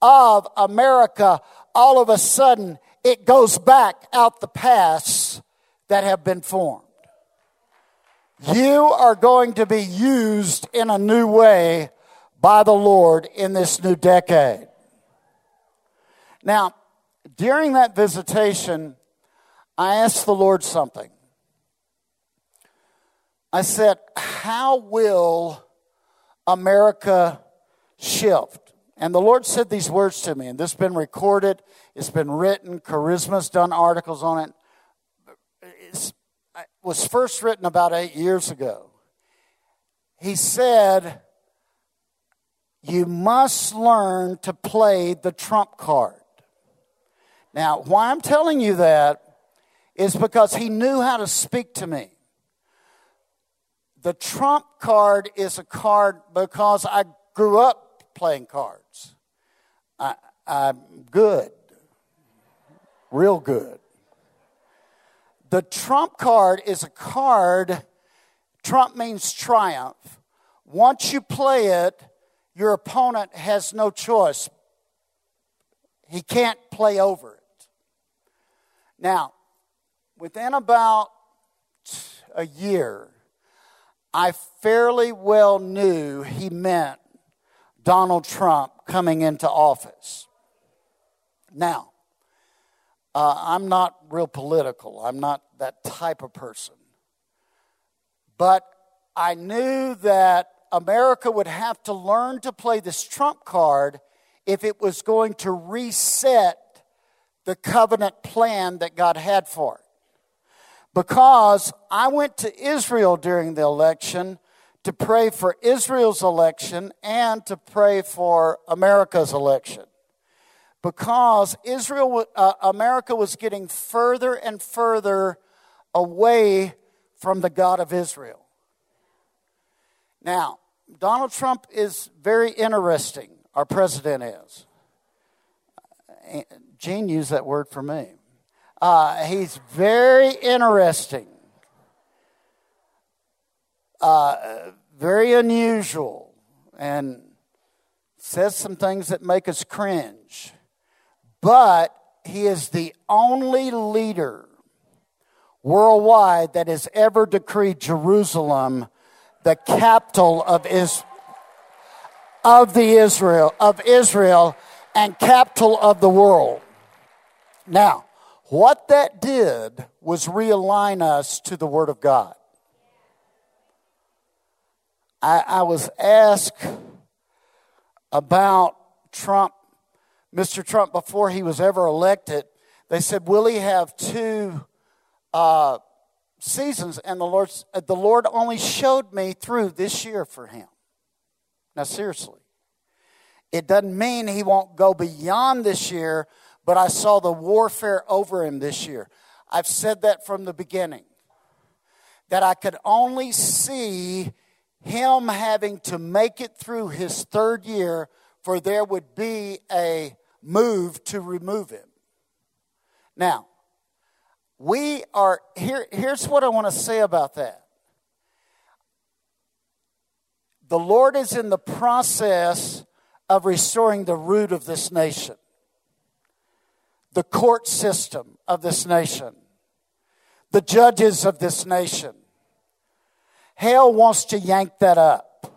of America, all of a sudden, it goes back out the paths that have been formed. You are going to be used in a new way by the Lord in this new decade. Now, during that visitation, I asked the Lord something. I said, How will America shift? And the Lord said these words to me, and this has been recorded, it's been written, Charisma's done articles on it. It was first written about eight years ago. He said, You must learn to play the trump card. Now, why I'm telling you that is because he knew how to speak to me. The trump card is a card because I grew up playing cards. I, I'm good, real good. The trump card is a card, trump means triumph. Once you play it, your opponent has no choice. He can't play over it. Now, within about a year, I fairly well knew he meant Donald Trump coming into office. Now, uh, I'm not real political, I'm not that type of person. But I knew that America would have to learn to play this Trump card if it was going to reset the covenant plan that God had for it because I went to Israel during the election to pray for Israel's election and to pray for America's election. Because Israel, uh, America was getting further and further away from the God of Israel. Now, Donald Trump is very interesting, our president is. Gene used that word for me. Uh, he's very interesting, uh, very unusual, and says some things that make us cringe. But he is the only leader worldwide that has ever decreed Jerusalem the capital of Israel of the Israel of Israel and capital of the world. Now, What that did was realign us to the Word of God. I, I was asked about Trump, Mr. Trump, before he was ever elected. They said, Will he have two uh, seasons? And the Lord, the Lord only showed me through this year for him. Now, seriously. It doesn't mean he won't go beyond this year, but I saw the warfare over him this year. I've said that from the beginning. That I could only see him having to make it through his third year for there would be a move to remove him. Now, we are here here's what I want to say about that. The Lord is in the process of restoring the root of this nation, the court system of this nation, the judges of this nation. Hell wants to yank that up.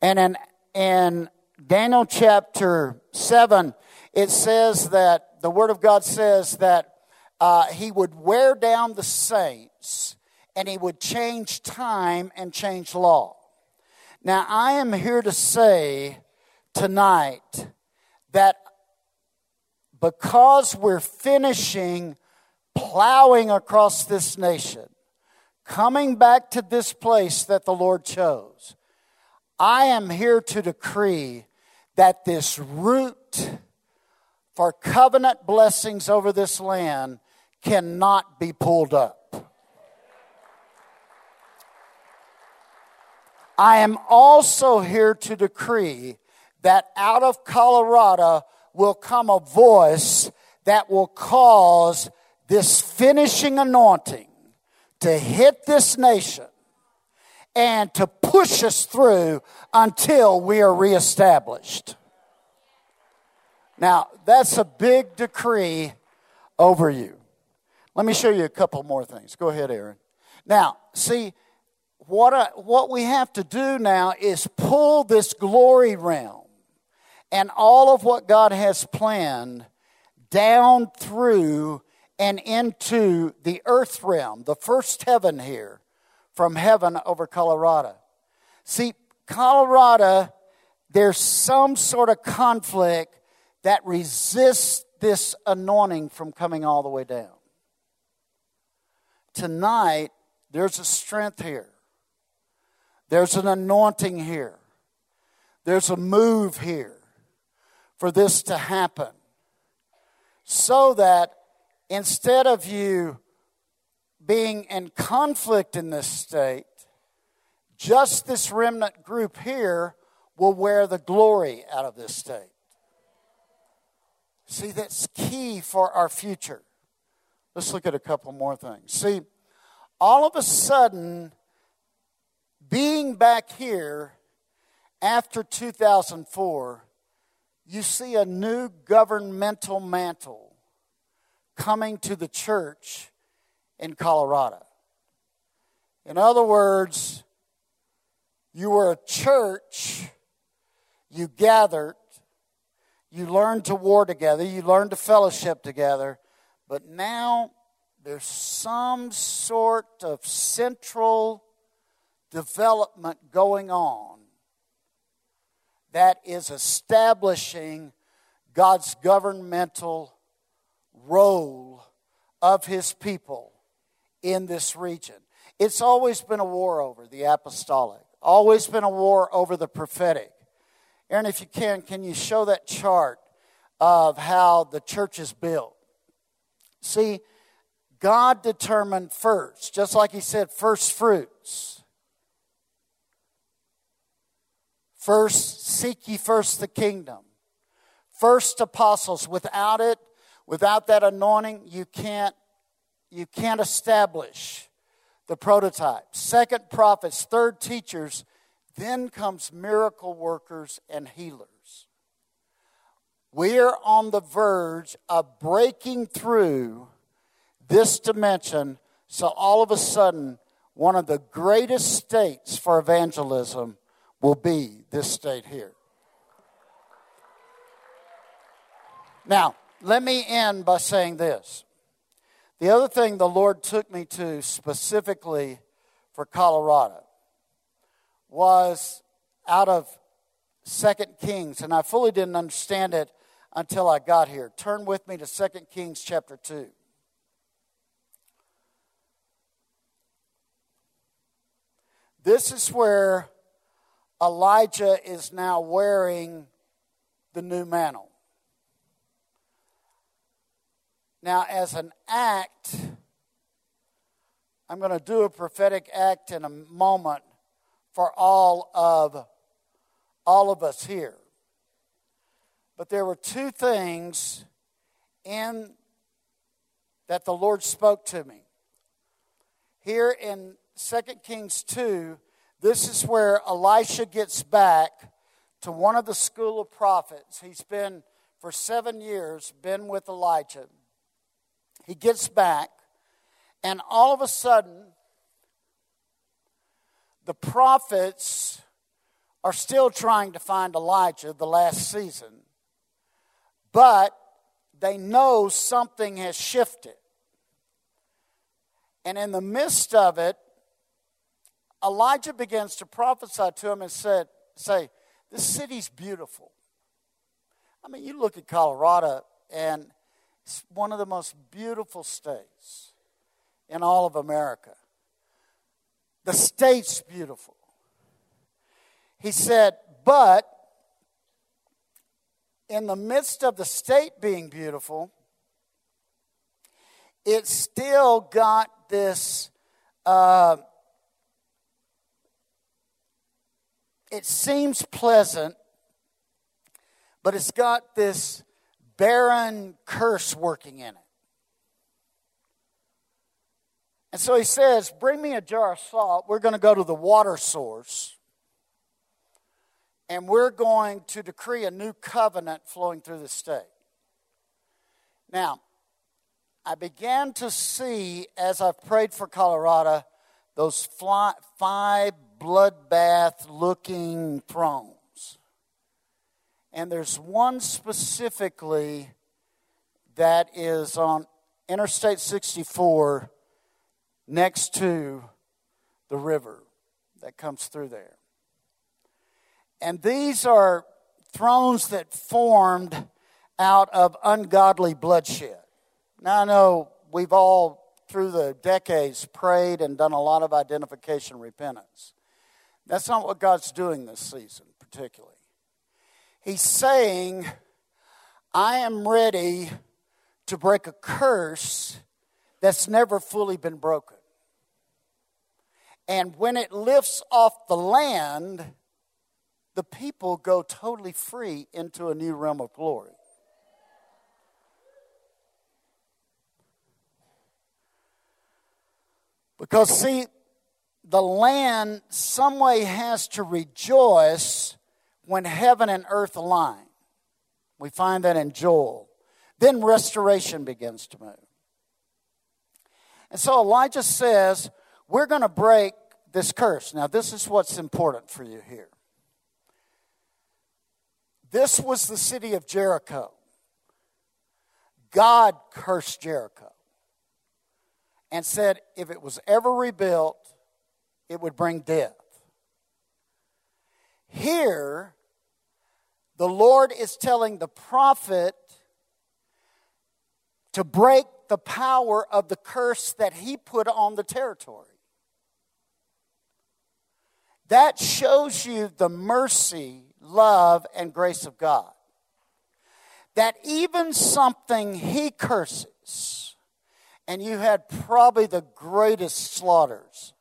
And in, in Daniel chapter 7, it says that the Word of God says that uh, He would wear down the saints and He would change time and change law. Now, I am here to say tonight that because we're finishing plowing across this nation, coming back to this place that the Lord chose, I am here to decree that this root for covenant blessings over this land cannot be pulled up. I am also here to decree that out of Colorado will come a voice that will cause this finishing anointing to hit this nation and to push us through until we are reestablished. Now, that's a big decree over you. Let me show you a couple more things. Go ahead, Aaron. Now, see, what, I, what we have to do now is pull this glory realm and all of what God has planned down through and into the earth realm, the first heaven here, from heaven over Colorado. See, Colorado, there's some sort of conflict that resists this anointing from coming all the way down. Tonight, there's a strength here. There's an anointing here. There's a move here for this to happen. So that instead of you being in conflict in this state, just this remnant group here will wear the glory out of this state. See, that's key for our future. Let's look at a couple more things. See, all of a sudden, being back here after 2004, you see a new governmental mantle coming to the church in Colorado. In other words, you were a church, you gathered, you learned to war together, you learned to fellowship together, but now there's some sort of central development going on that is establishing God's governmental role of his people in this region. It's always been a war over the apostolic, always been a war over the prophetic. Aaron, if you can, can you show that chart of how the church is built? See, God determined first, just like He said, first fruits. First, seek ye first the kingdom. First apostles. Without it, without that anointing, you can't, you can't establish the prototype. Second, prophets. Third, teachers. Then comes miracle workers and healers. We're on the verge of breaking through this dimension, so all of a sudden, one of the greatest states for evangelism will be this state here. Now, let me end by saying this. The other thing the Lord took me to specifically for Colorado was out of Second Kings, and I fully didn't understand it until I got here. Turn with me to Second Kings chapter 2. This is where Elijah is now wearing the new mantle. Now, as an act, I'm going to do a prophetic act in a moment for all of all of us here. But there were two things in that the Lord spoke to me. Here in 2 Kings 2, this is where Elisha gets back to one of the school of prophets. He's been for seven years been with Elijah. He gets back, and all of a sudden, the prophets are still trying to find Elijah the last season, but they know something has shifted. And in the midst of it, Elijah begins to prophesy to him and said, say, this city's beautiful. I mean, you look at Colorado, and it's one of the most beautiful states in all of America. The state's beautiful. He said, but in the midst of the state being beautiful, it still got this. Uh, it seems pleasant, but it's got this barren curse working in it. And so he says, Bring me a jar of salt. We're going to go to the water source. And we're going to decree a new covenant flowing through the state. Now, I began to see as I've prayed for Colorado those fly, five bloodbath looking thrones. And there's one specifically that is on Interstate 64 next to the river that comes through there. And these are thrones that formed out of ungodly bloodshed. Now, I know we've all, through the decades, prayed and done a lot of identification repentance. That's not what God's doing this season, particularly. He's saying, I am ready to break a curse that's never fully been broken. And when it lifts off the land, the people go totally free into a new realm of glory. Because, see, the land some way has to rejoice when heaven and earth align. We find that in Joel. Then restoration begins to move. And so Elijah says, We're going to break this curse. Now, this is what's important for you here. This was the city of Jericho. God cursed Jericho and said if it was ever rebuilt, it would bring death. Here, the Lord is telling the prophet to break the power of the curse that he put on the territory. That shows you the mercy, love, and grace of God. That even something he curses, and you had probably the greatest slaughters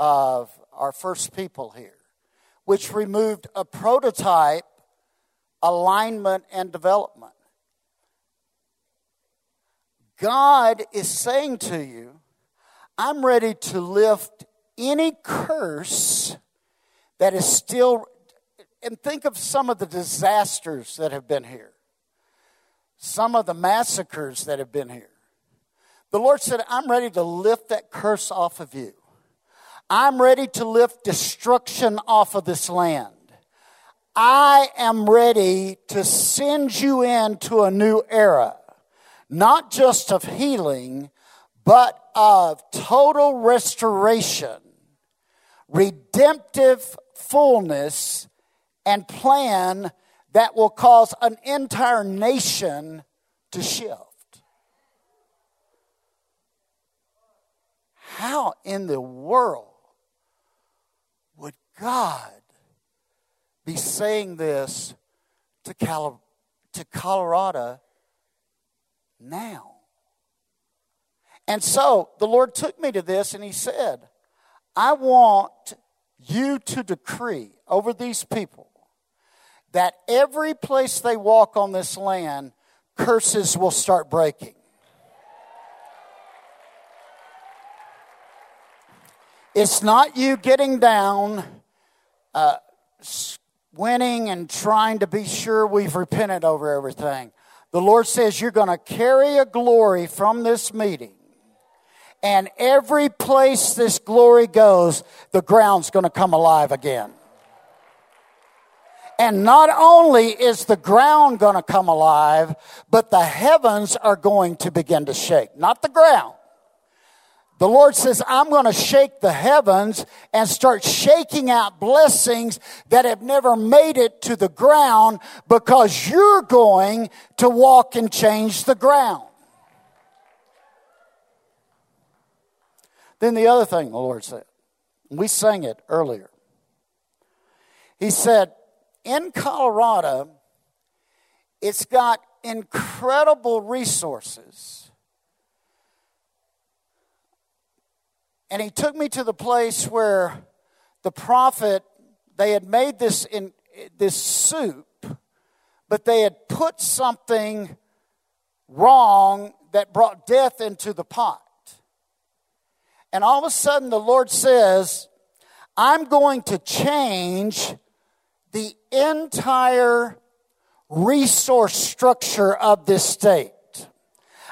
of our first people here, which removed a prototype, alignment, and development. God is saying to you, I'm ready to lift any curse that is still, and think of some of the disasters that have been here, some of the massacres that have been here. The Lord said, I'm ready to lift that curse off of you. I'm ready to lift destruction off of this land. I am ready to send you into a new era, not just of healing, but of total restoration, redemptive fullness, and plan that will cause an entire nation to shift. How in the world would God be saying this to, Cal- to Colorado now? And so the Lord took me to this and He said, I want you to decree over these people that every place they walk on this land, curses will start breaking. It's not you getting down, uh, winning, and trying to be sure we've repented over everything. The Lord says you're going to carry a glory from this meeting. And every place this glory goes, the ground's going to come alive again. And not only is the ground going to come alive, but the heavens are going to begin to shake. Not the ground. The Lord says, I'm going to shake the heavens and start shaking out blessings that have never made it to the ground because you're going to walk and change the ground. Then the other thing the Lord said, we sang it earlier. He said, in Colorado, it's got incredible resources. And he took me to the place where the prophet, they had made this in this soup, but they had put something wrong that brought death into the pot. And all of a sudden the Lord says, I'm going to change the entire resource structure of this state.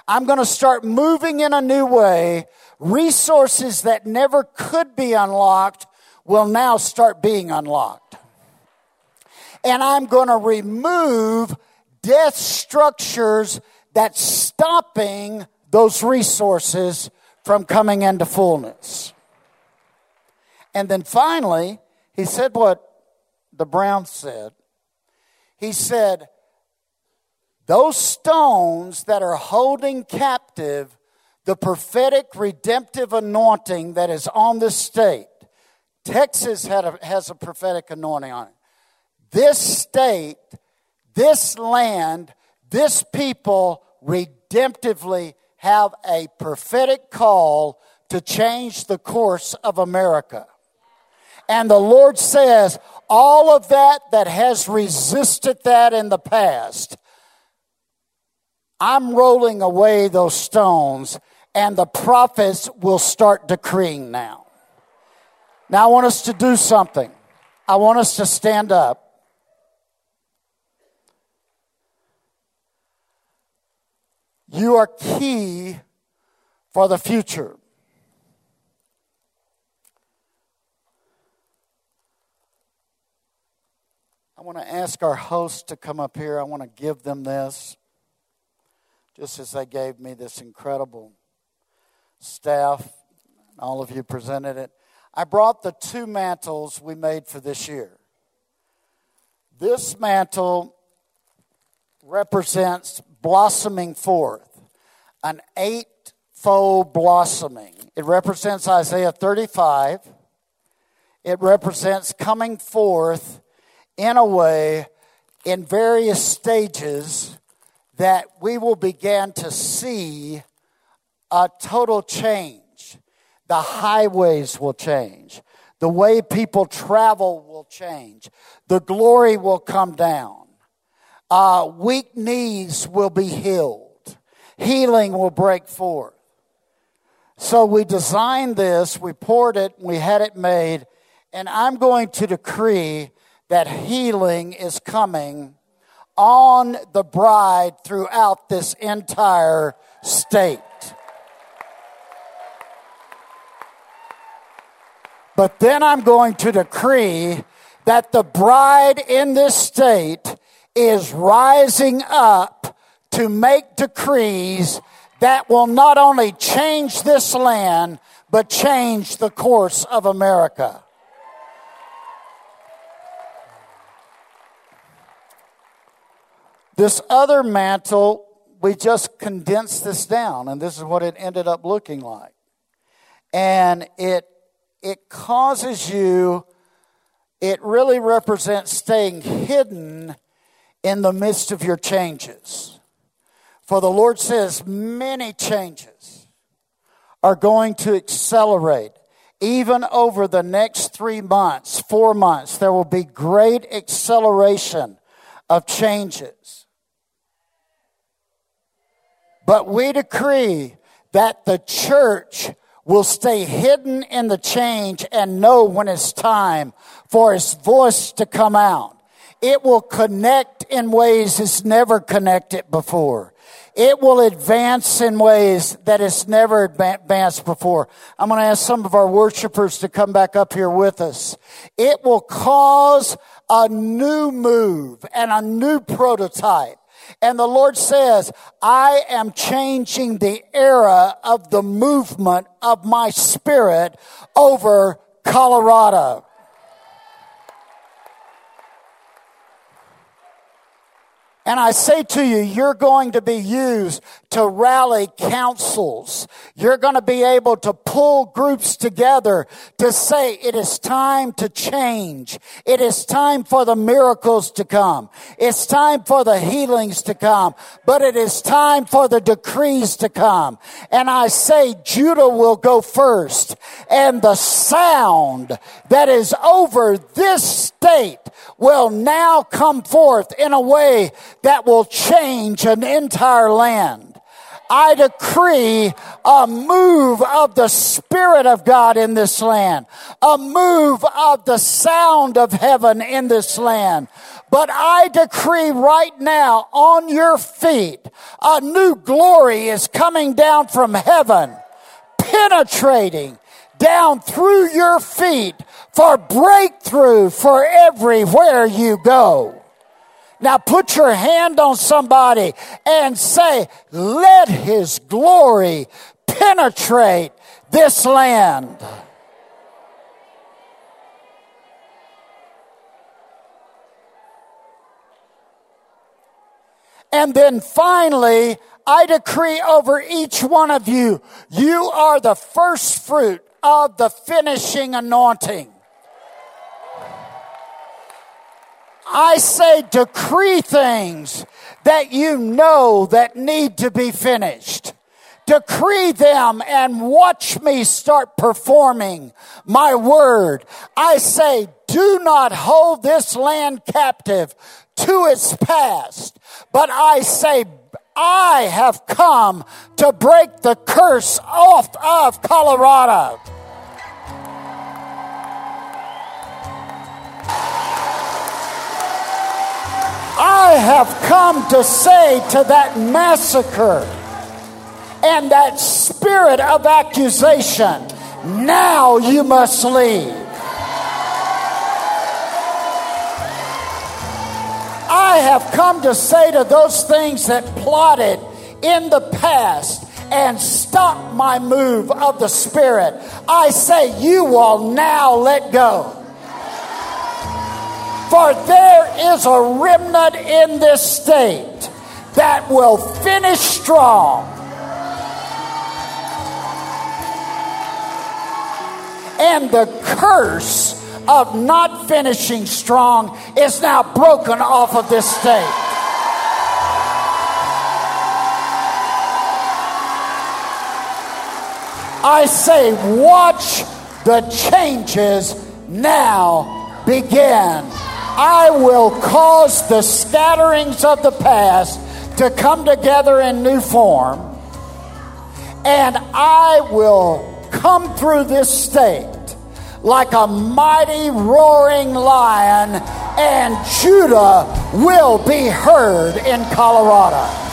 I'm going to start moving in a new way. Resources that never could be unlocked will now start being unlocked. And I'm going to remove death structures that's stopping those resources from coming into fullness. And then finally, he said what the Brown said. He said, Those stones that are holding captive the prophetic redemptive anointing that is on this state. Texas a, has a prophetic anointing on it. This state, this land, this people redemptively have a prophetic call to change the course of America. And the Lord says, all of that that has resisted that in the past, I'm rolling away those stones, and the prophets will start decreeing now. Now, I want us to do something. I want us to stand up. You are key for the future. I want to ask our hosts to come up here. I want to give them this, just as they gave me this incredible staff. All of you presented it. I brought the two mantles we made for this year. This mantle represents blossoming forth, an eightfold blossoming. It represents Isaiah 35. It represents coming forth in a way in various stages that we will begin to see a total change. The highways will change. The way people travel will change. The glory will come down. Uh, weak knees will be healed. Healing will break forth. So we designed this, we poured it, we had it made, and I'm going to decree that healing is coming on the bride throughout this entire state. But then I'm going to decree that the bride in this state is rising up to make decrees that will not only change this land, but change the course of America. This other mantle, we just condensed this down, and this is what it ended up looking like. And it, it causes you, it really represents staying hidden in the midst of your changes. For the Lord says many changes are going to accelerate. Even over the next three months, four months, there will be great acceleration of changes. But we decree that the church will stay hidden in the change and know when it's time for its voice to come out. It will connect in ways it's never connected before. It will advance in ways that it's never advanced before. I'm going to ask some of our worshipers to come back up here with us. It will cause a new move and a new prototype. And the Lord says, I am changing the era of the movement of my spirit over Colorado. And I say to you, you're going to be used to rally councils. You're going to be able to pull groups together to say it is time to change. It is time for the miracles to come. It's time for the healings to come, but it is time for the decrees to come. And I say Judah will go first and the sound that is over this state will now come forth in a way that will change an entire land. I decree a move of the Spirit of God in this land, a move of the sound of heaven in this land. But I decree right now on your feet, a new glory is coming down from heaven, penetrating down through your feet for breakthrough for everywhere you go. Now put your hand on somebody and say, let his glory penetrate this land. And then finally, I decree over each one of you, you are the first fruit of the finishing anointing. I say decree things that you know that need to be finished. Decree them and watch me start performing my word. I say, do not hold this land captive to its past, but I say, I have come to break the curse off of Colorado. I have come to say to that massacre and that spirit of accusation, now you must leave. I have come to say to those things that plotted in the past and stop my move of the Spirit, I say, you will now let go. For there is a remnant in this state that will finish strong. And the curse of not finishing strong is now broken off of this state. I say, watch the changes now begin. I will cause the scatterings of the past to come together in new form, and I will come through this state like a mighty roaring lion, and Judah will be heard in Colorado.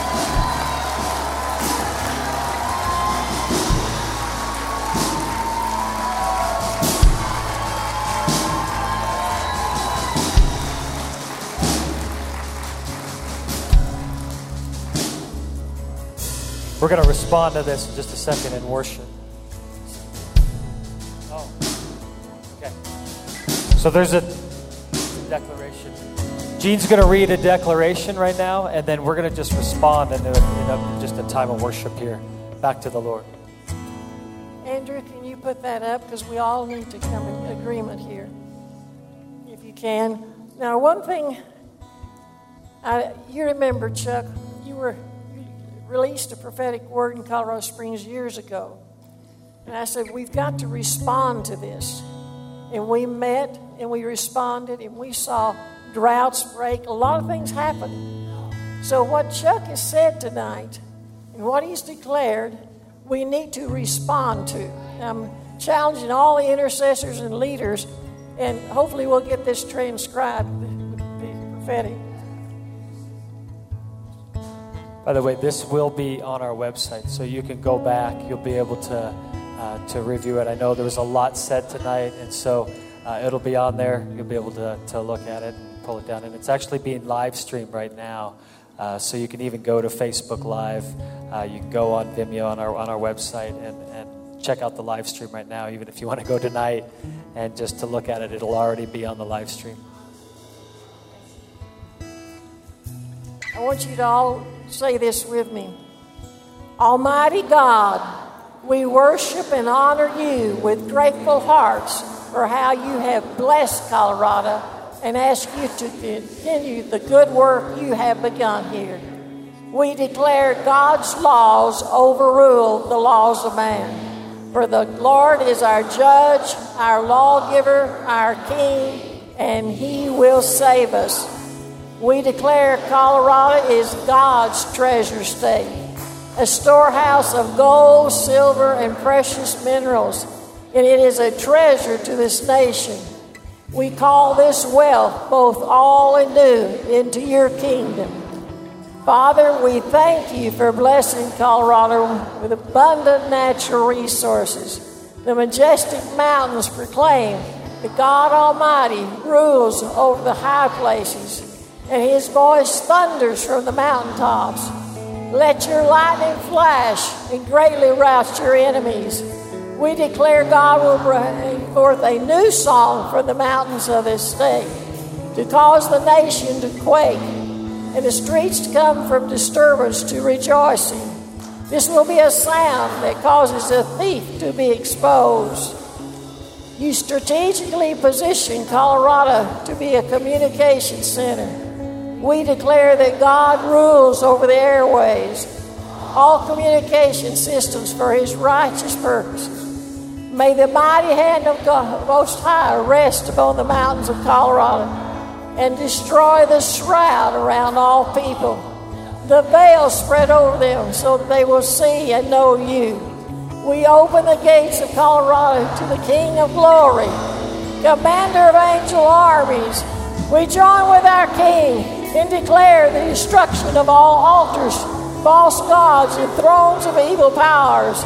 We're going to respond to this in just a second in worship. So there's a declaration. Gene's going to read a declaration right now, and then we're going to just respond in, a, in a, just a time of worship here. Back to the Lord. Andrew, can you put that up? Because we all need to come in agreement here, if you can. Now, one thing, I, you remember, Chuck, you were you released a prophetic word in Colorado Springs years ago. And I said, We've got to respond to this. And we met and we responded and we saw droughts break. A lot of things happen. So, what Chuck has said tonight and what he's declared, we need to respond to. I'm challenging all the intercessors and leaders, and hopefully, we'll get this transcribed, prophetic. By the way, this will be on our website, so you can go back. You'll be able to uh, to review it. I know there was a lot said tonight, and so uh, it'll be on there. You'll be able to, to look at it and pull it down. And it's actually being live streamed right now, uh, so you can even go to Facebook Live. Uh, you can go on Vimeo on our on our website and, and check out the live stream right now. Even if you want to go tonight and just to look at it, it'll already be on the live stream. I want you to all say this with me. Almighty God, we worship and honor you with grateful hearts for how you have blessed Colorado and ask you to continue the good work you have begun here. We declare God's laws overrule the laws of man. For the Lord is our judge, our lawgiver, our king, and he will save us. We declare Colorado is God's treasure state, a storehouse of gold, silver, and precious minerals, and it is a treasure to this nation. We call this wealth, both all and new, into your kingdom. Father, we thank you for blessing Colorado with abundant natural resources. The majestic mountains proclaim that God Almighty rules over the high places, and his voice thunders from the mountaintops. Let your lightning flash and greatly rout your enemies. We declare God will bring forth a new song from the mountains of this state to cause the nation to quake and the streets to come from disturbance to rejoicing. This will be a sound that causes a thief to be exposed. You strategically position Colorado to be a communication center. We declare that God rules over the airways, all communication systems for his righteous purposes. May the mighty hand of God Most High rest upon the mountains of Colorado and destroy the shroud around all people. The veil spread over them so that they will see and know you. We open the gates of Colorado to the King of Glory, Commander of angel armies. We join with our King and declare the destruction of all altars, false gods, and thrones of evil powers.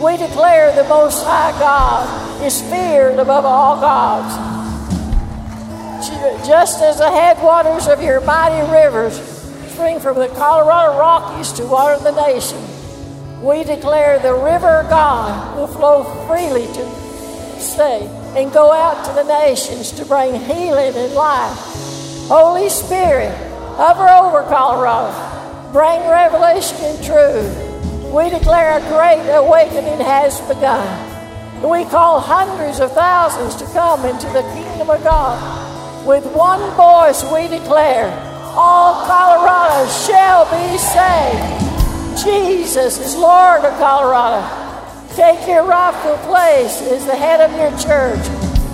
We declare the Most High God is feared above all gods. Just as the headwaters of your mighty rivers spring from the Colorado Rockies to water the nation, we declare the river God will flow freely to stay and go out to the nations to bring healing and life. Holy Spirit, hover over Colorado, bring revelation and truth. We declare a great awakening has begun. We call hundreds of thousands to come into the kingdom of God. With one voice, we declare all Colorado shall be saved. Jesus is Lord of Colorado. Take your rightful place as the head of your church.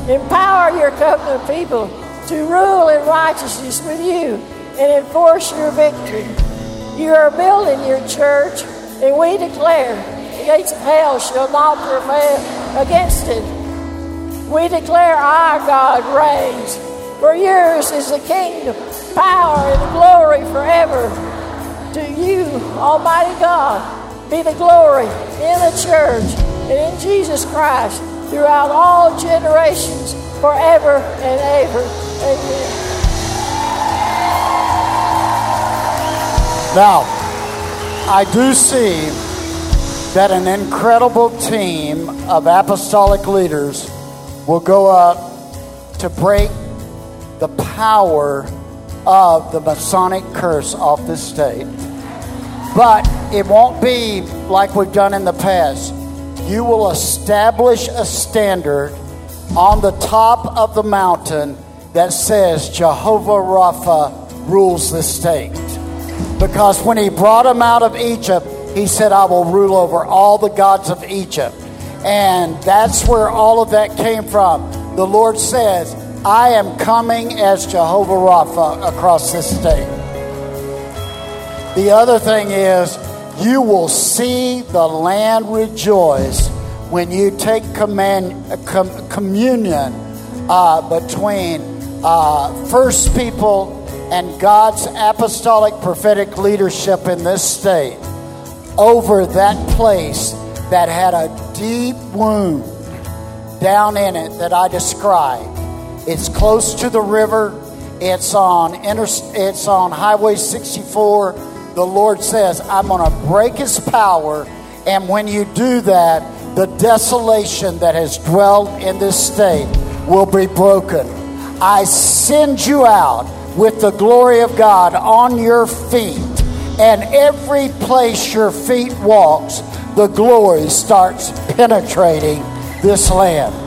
Empower your covenant people to rule in righteousness with you and enforce your victory. You are building your church, and we declare the gates of hell shall not prevail against it. We declare our God reigns. For yours is the kingdom, power, and glory forever. To you, Almighty God, be the glory in the church and in Jesus Christ throughout all generations, forever and ever. Amen. Now, I do see that an incredible team of apostolic leaders will go up to break the power of the Masonic curse off this state. But it won't be like we've done in the past. You will establish a standard on the top of the mountain that says Jehovah Rapha rules this state. Because when he brought them out of Egypt, he said, I will rule over all the gods of Egypt. And that's where all of that came from. The Lord says, I am coming as Jehovah Rapha across this state. The other thing is, you will see the land rejoice when you take command, com, communion uh, between uh, first people and God's apostolic prophetic leadership in this state over that place that had a deep wound down in it that I described. It's close to the river. It's on inter- it's on Highway 64. The Lord says, "I'm going to break his power, and when you do that, the desolation that has dwelled in this state will be broken. I send you out with the glory of God on your feet, and every place your feet walks, the glory starts penetrating this land.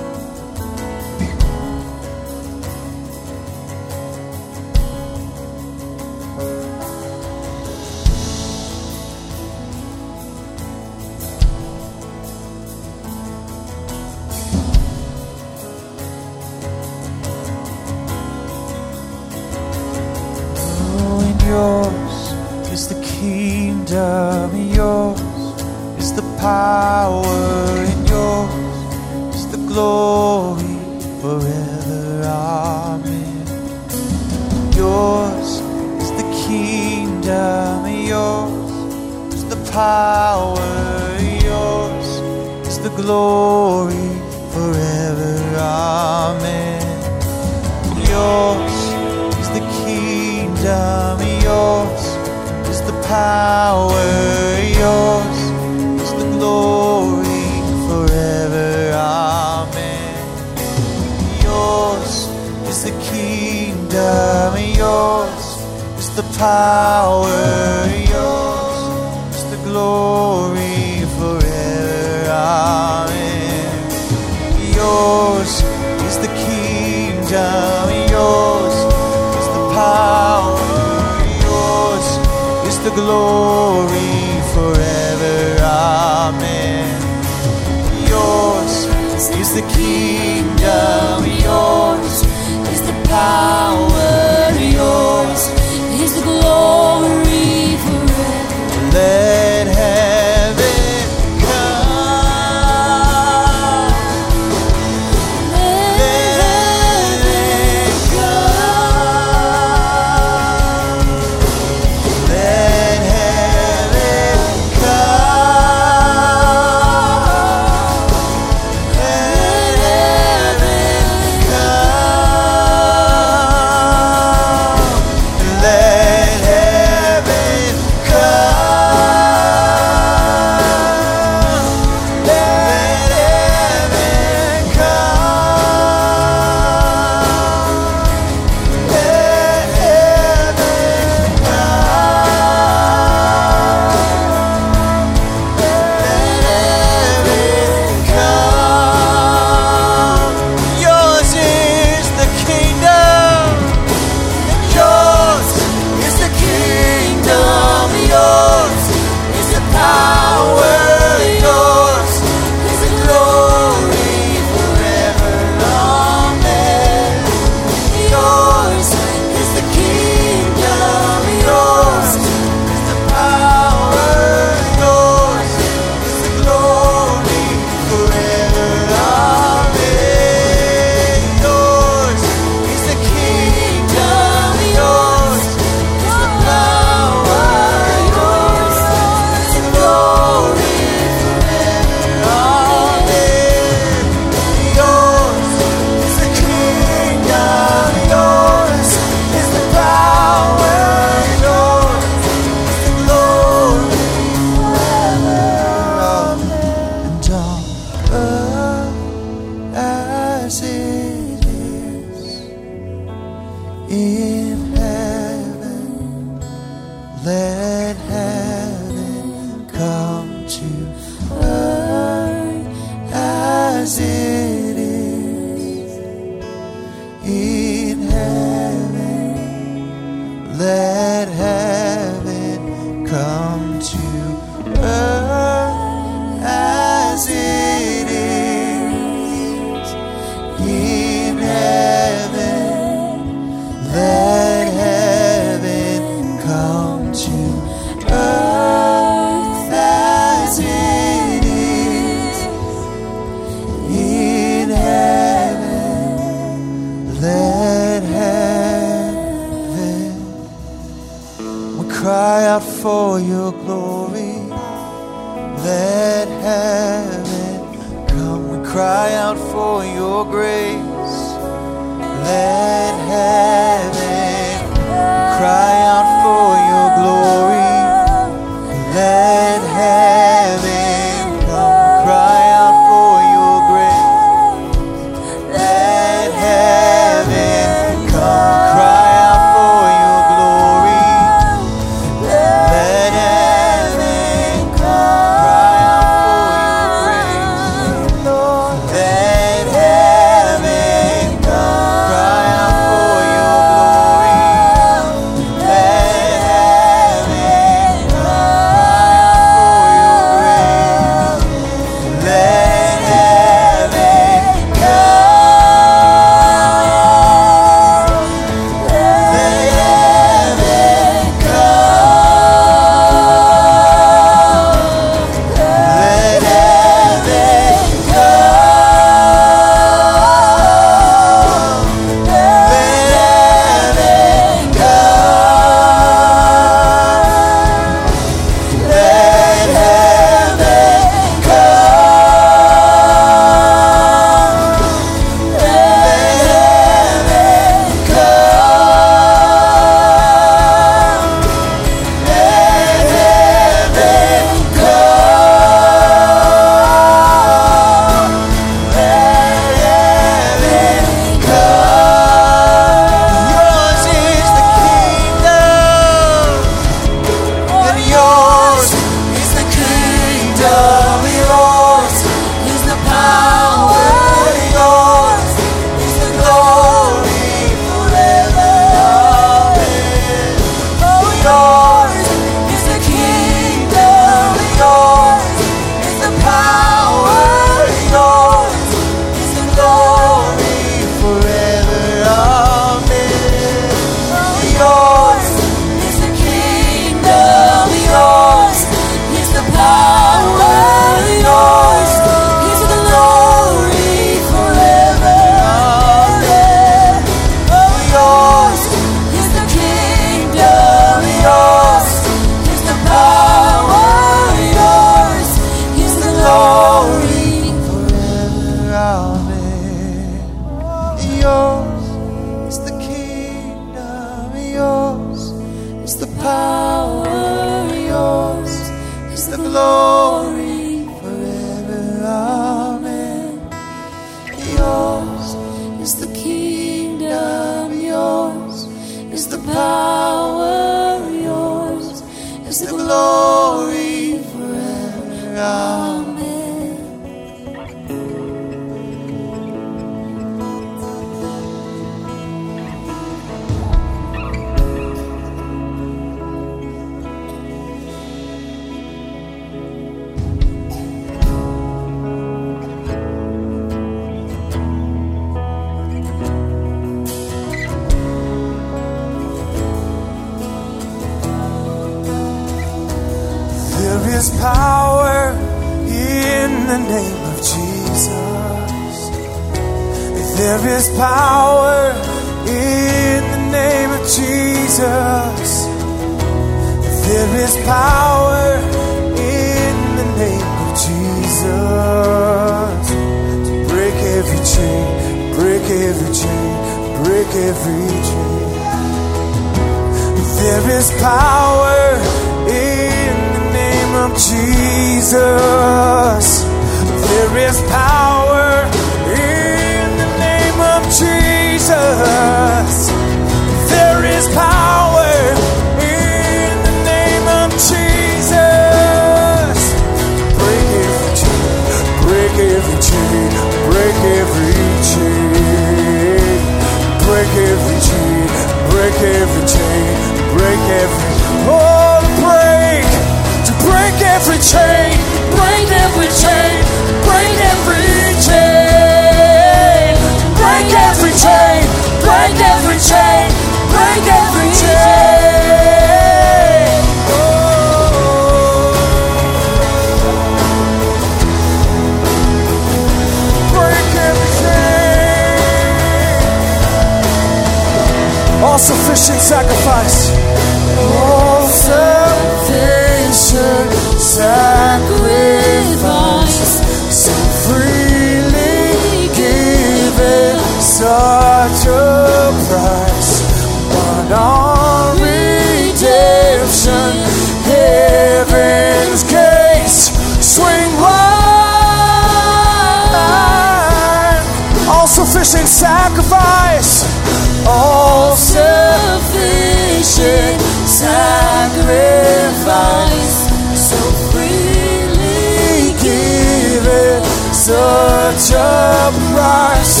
such price,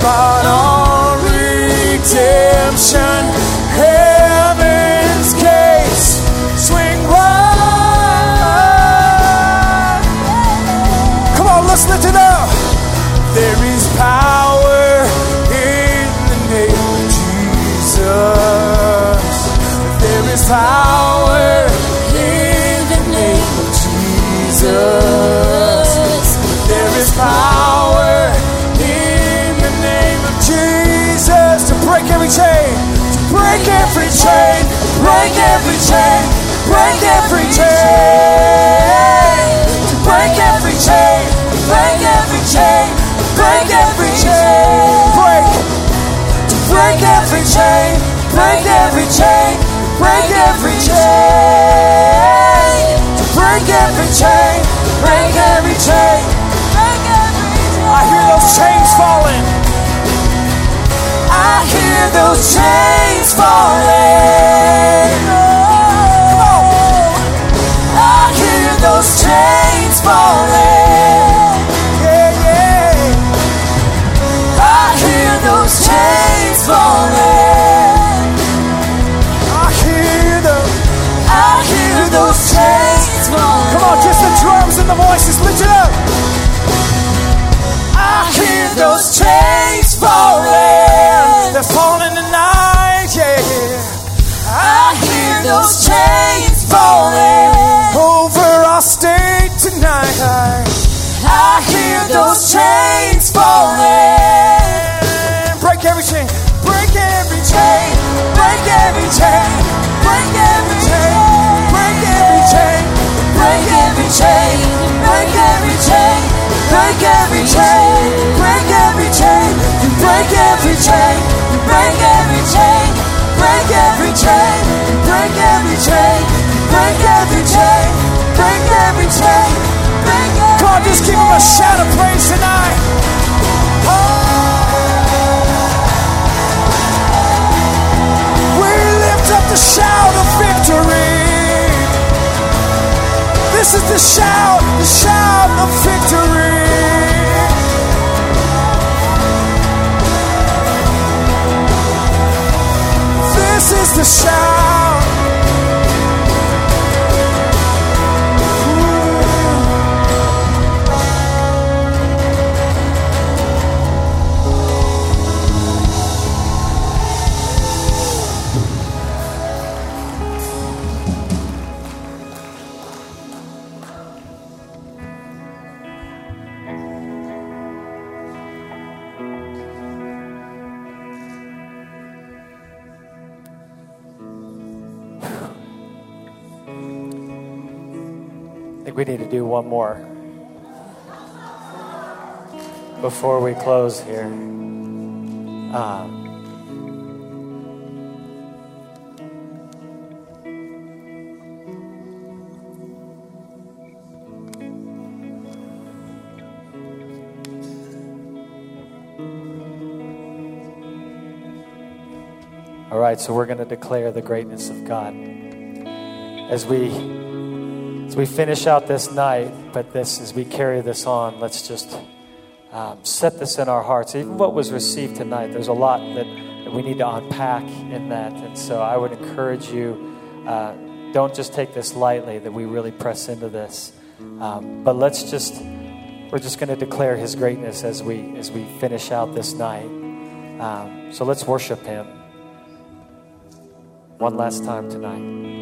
but all redemption. Hey. chains falling. This is the shout, the shout of victory. This is the shout. one more before we close here. Um, All right, so we're going to declare the greatness of God as we as we finish out this night, but this as we carry this on, let's just um, set this in our hearts. Even what was received tonight, there's a lot that, that, we need to unpack in that. And so I would encourage you uh, don't just take this lightly, that we really press into this. Um, but let's just, we're just going to declare his greatness as we, as we finish out this night. Um, so let's worship him one last time tonight.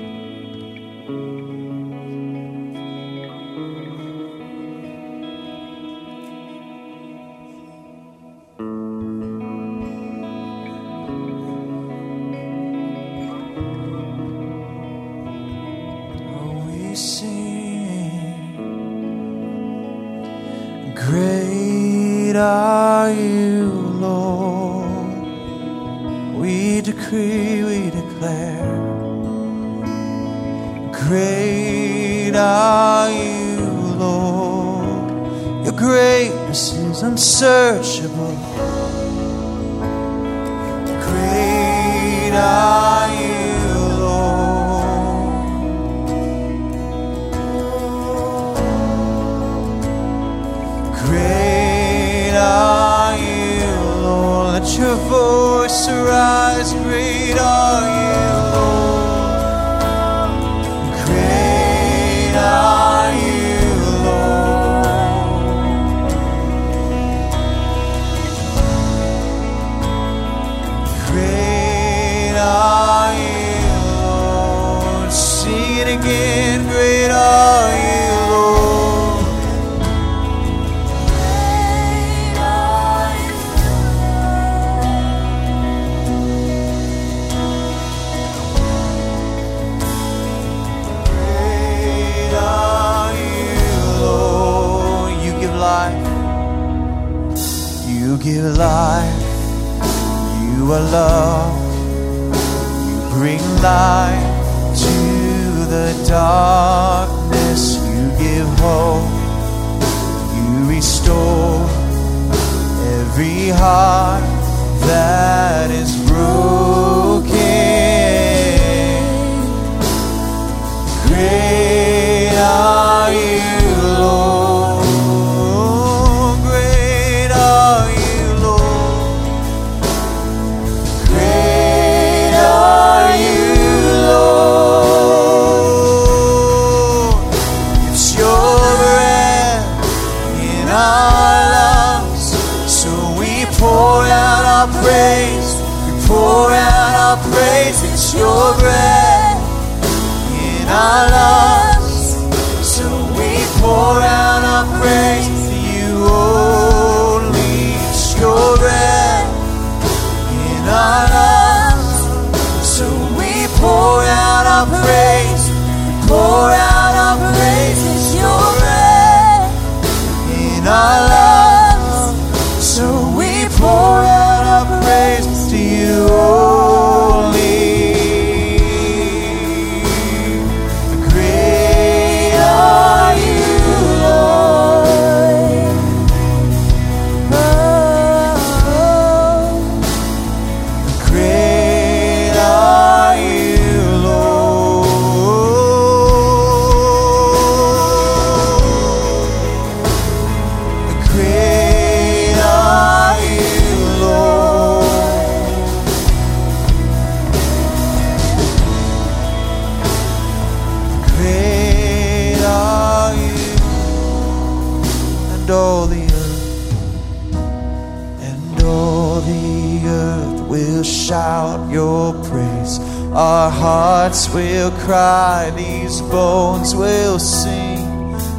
Bones will sing.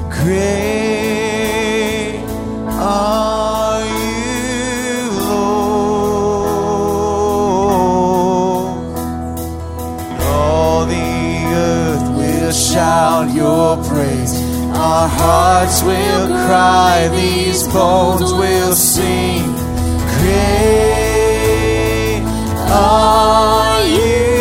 Great are you, Lord. All the earth will shout your praise. Our hearts will cry, these bones will sing. Great are you,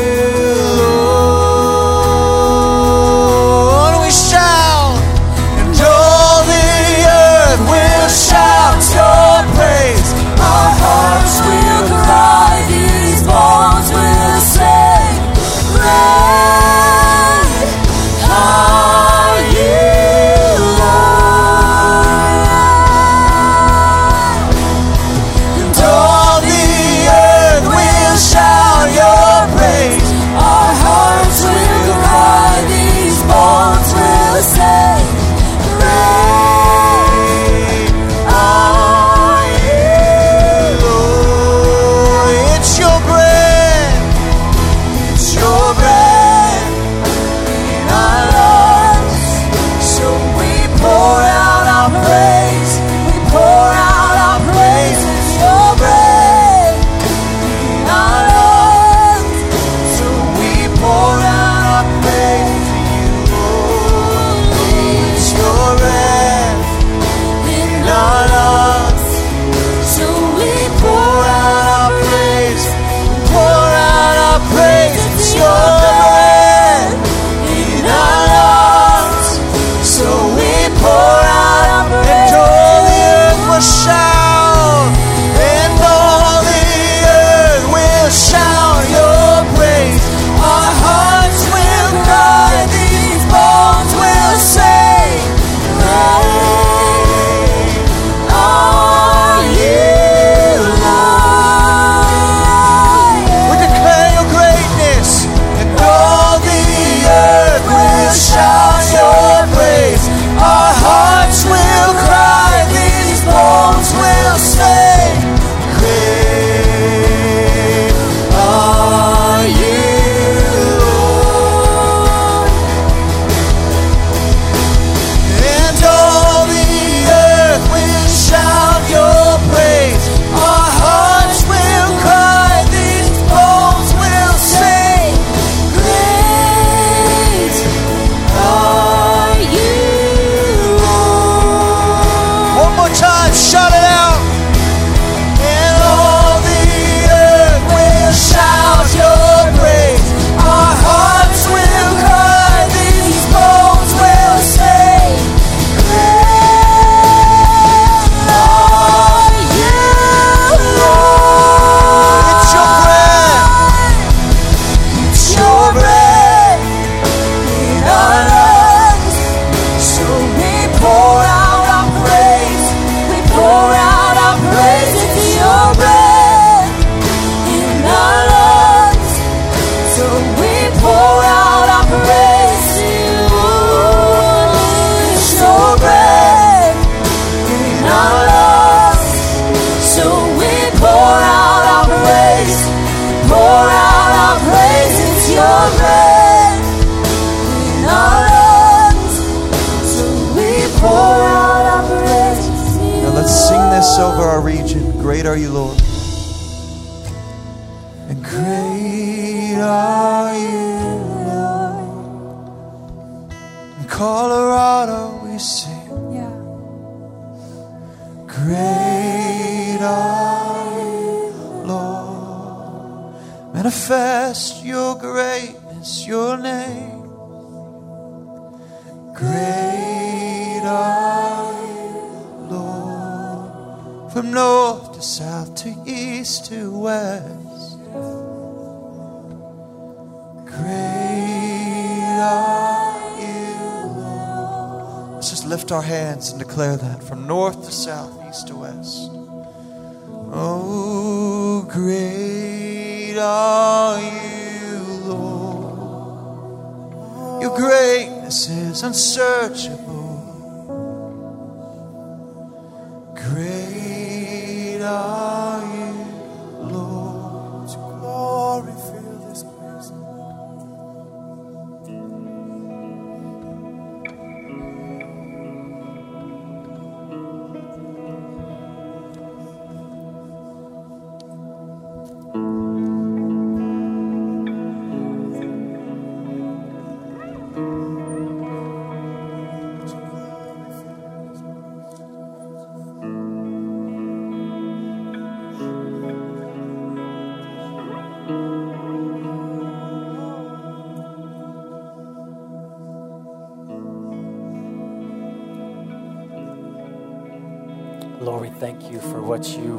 thank you for what you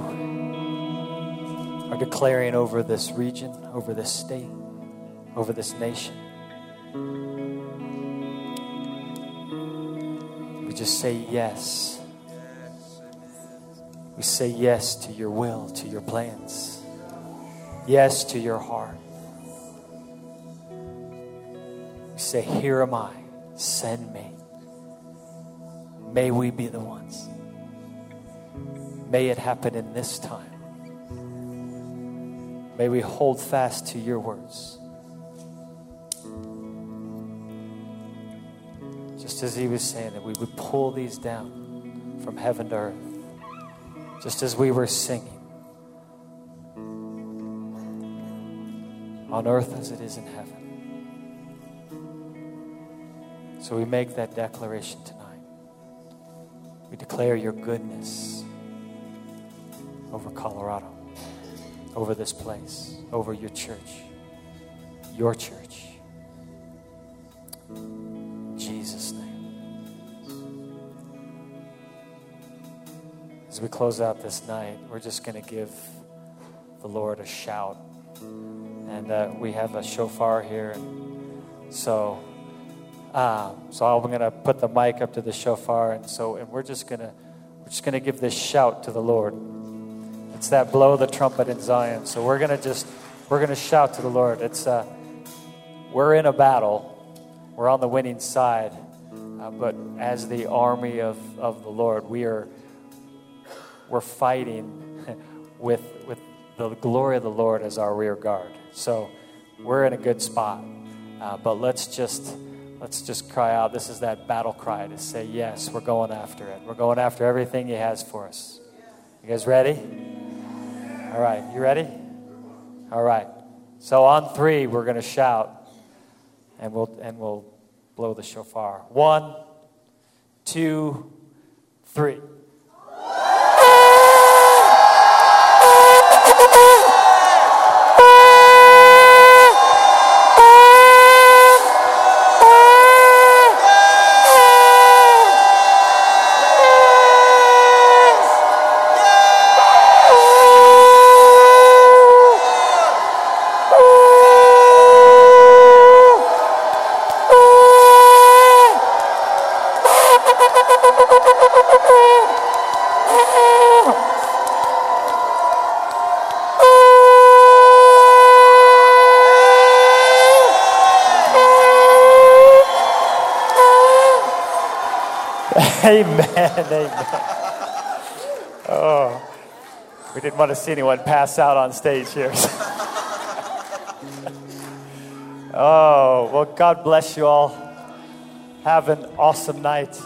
are declaring over this region, over this state, over this nation. We just say yes. We say yes to your will, to your plans. Yes to your heart. We say, Here am I, send me. May we be the ones. May it happen in this time. May we hold fast to your words. Just as he was saying, that we would pull these down from heaven to earth, just as we were singing. On earth as it is in heaven. So we make that declaration tonight. We declare your goodness over Colorado, over this place, over your church, your church. In Jesus' name. As we close out this night, we're just going to give the Lord a shout. And uh, we have a shofar here. So, uh, so I'm going to put the mic up to the shofar, and so and we're just going to we're just going to give this shout to the Lord. It's that blow the trumpet in Zion. So we're gonna just we're gonna shout to the Lord. It's uh, we're in a battle. We're on the winning side, uh, but as the army of, of the Lord, we are we're fighting with with the glory of the Lord as our rear guard. So we're in a good spot. Uh, but let's just let's just cry out. This is that battle cry to say yes. We're going after it. We're going after everything He has for us. You guys ready? All right, you ready? All right. So on three, we're going to shout, and we'll and we'll blow the shofar. One, two, three. Amen. Amen. Oh, we didn't want to see anyone pass out on stage here. oh, well, God bless you all. Have an awesome night.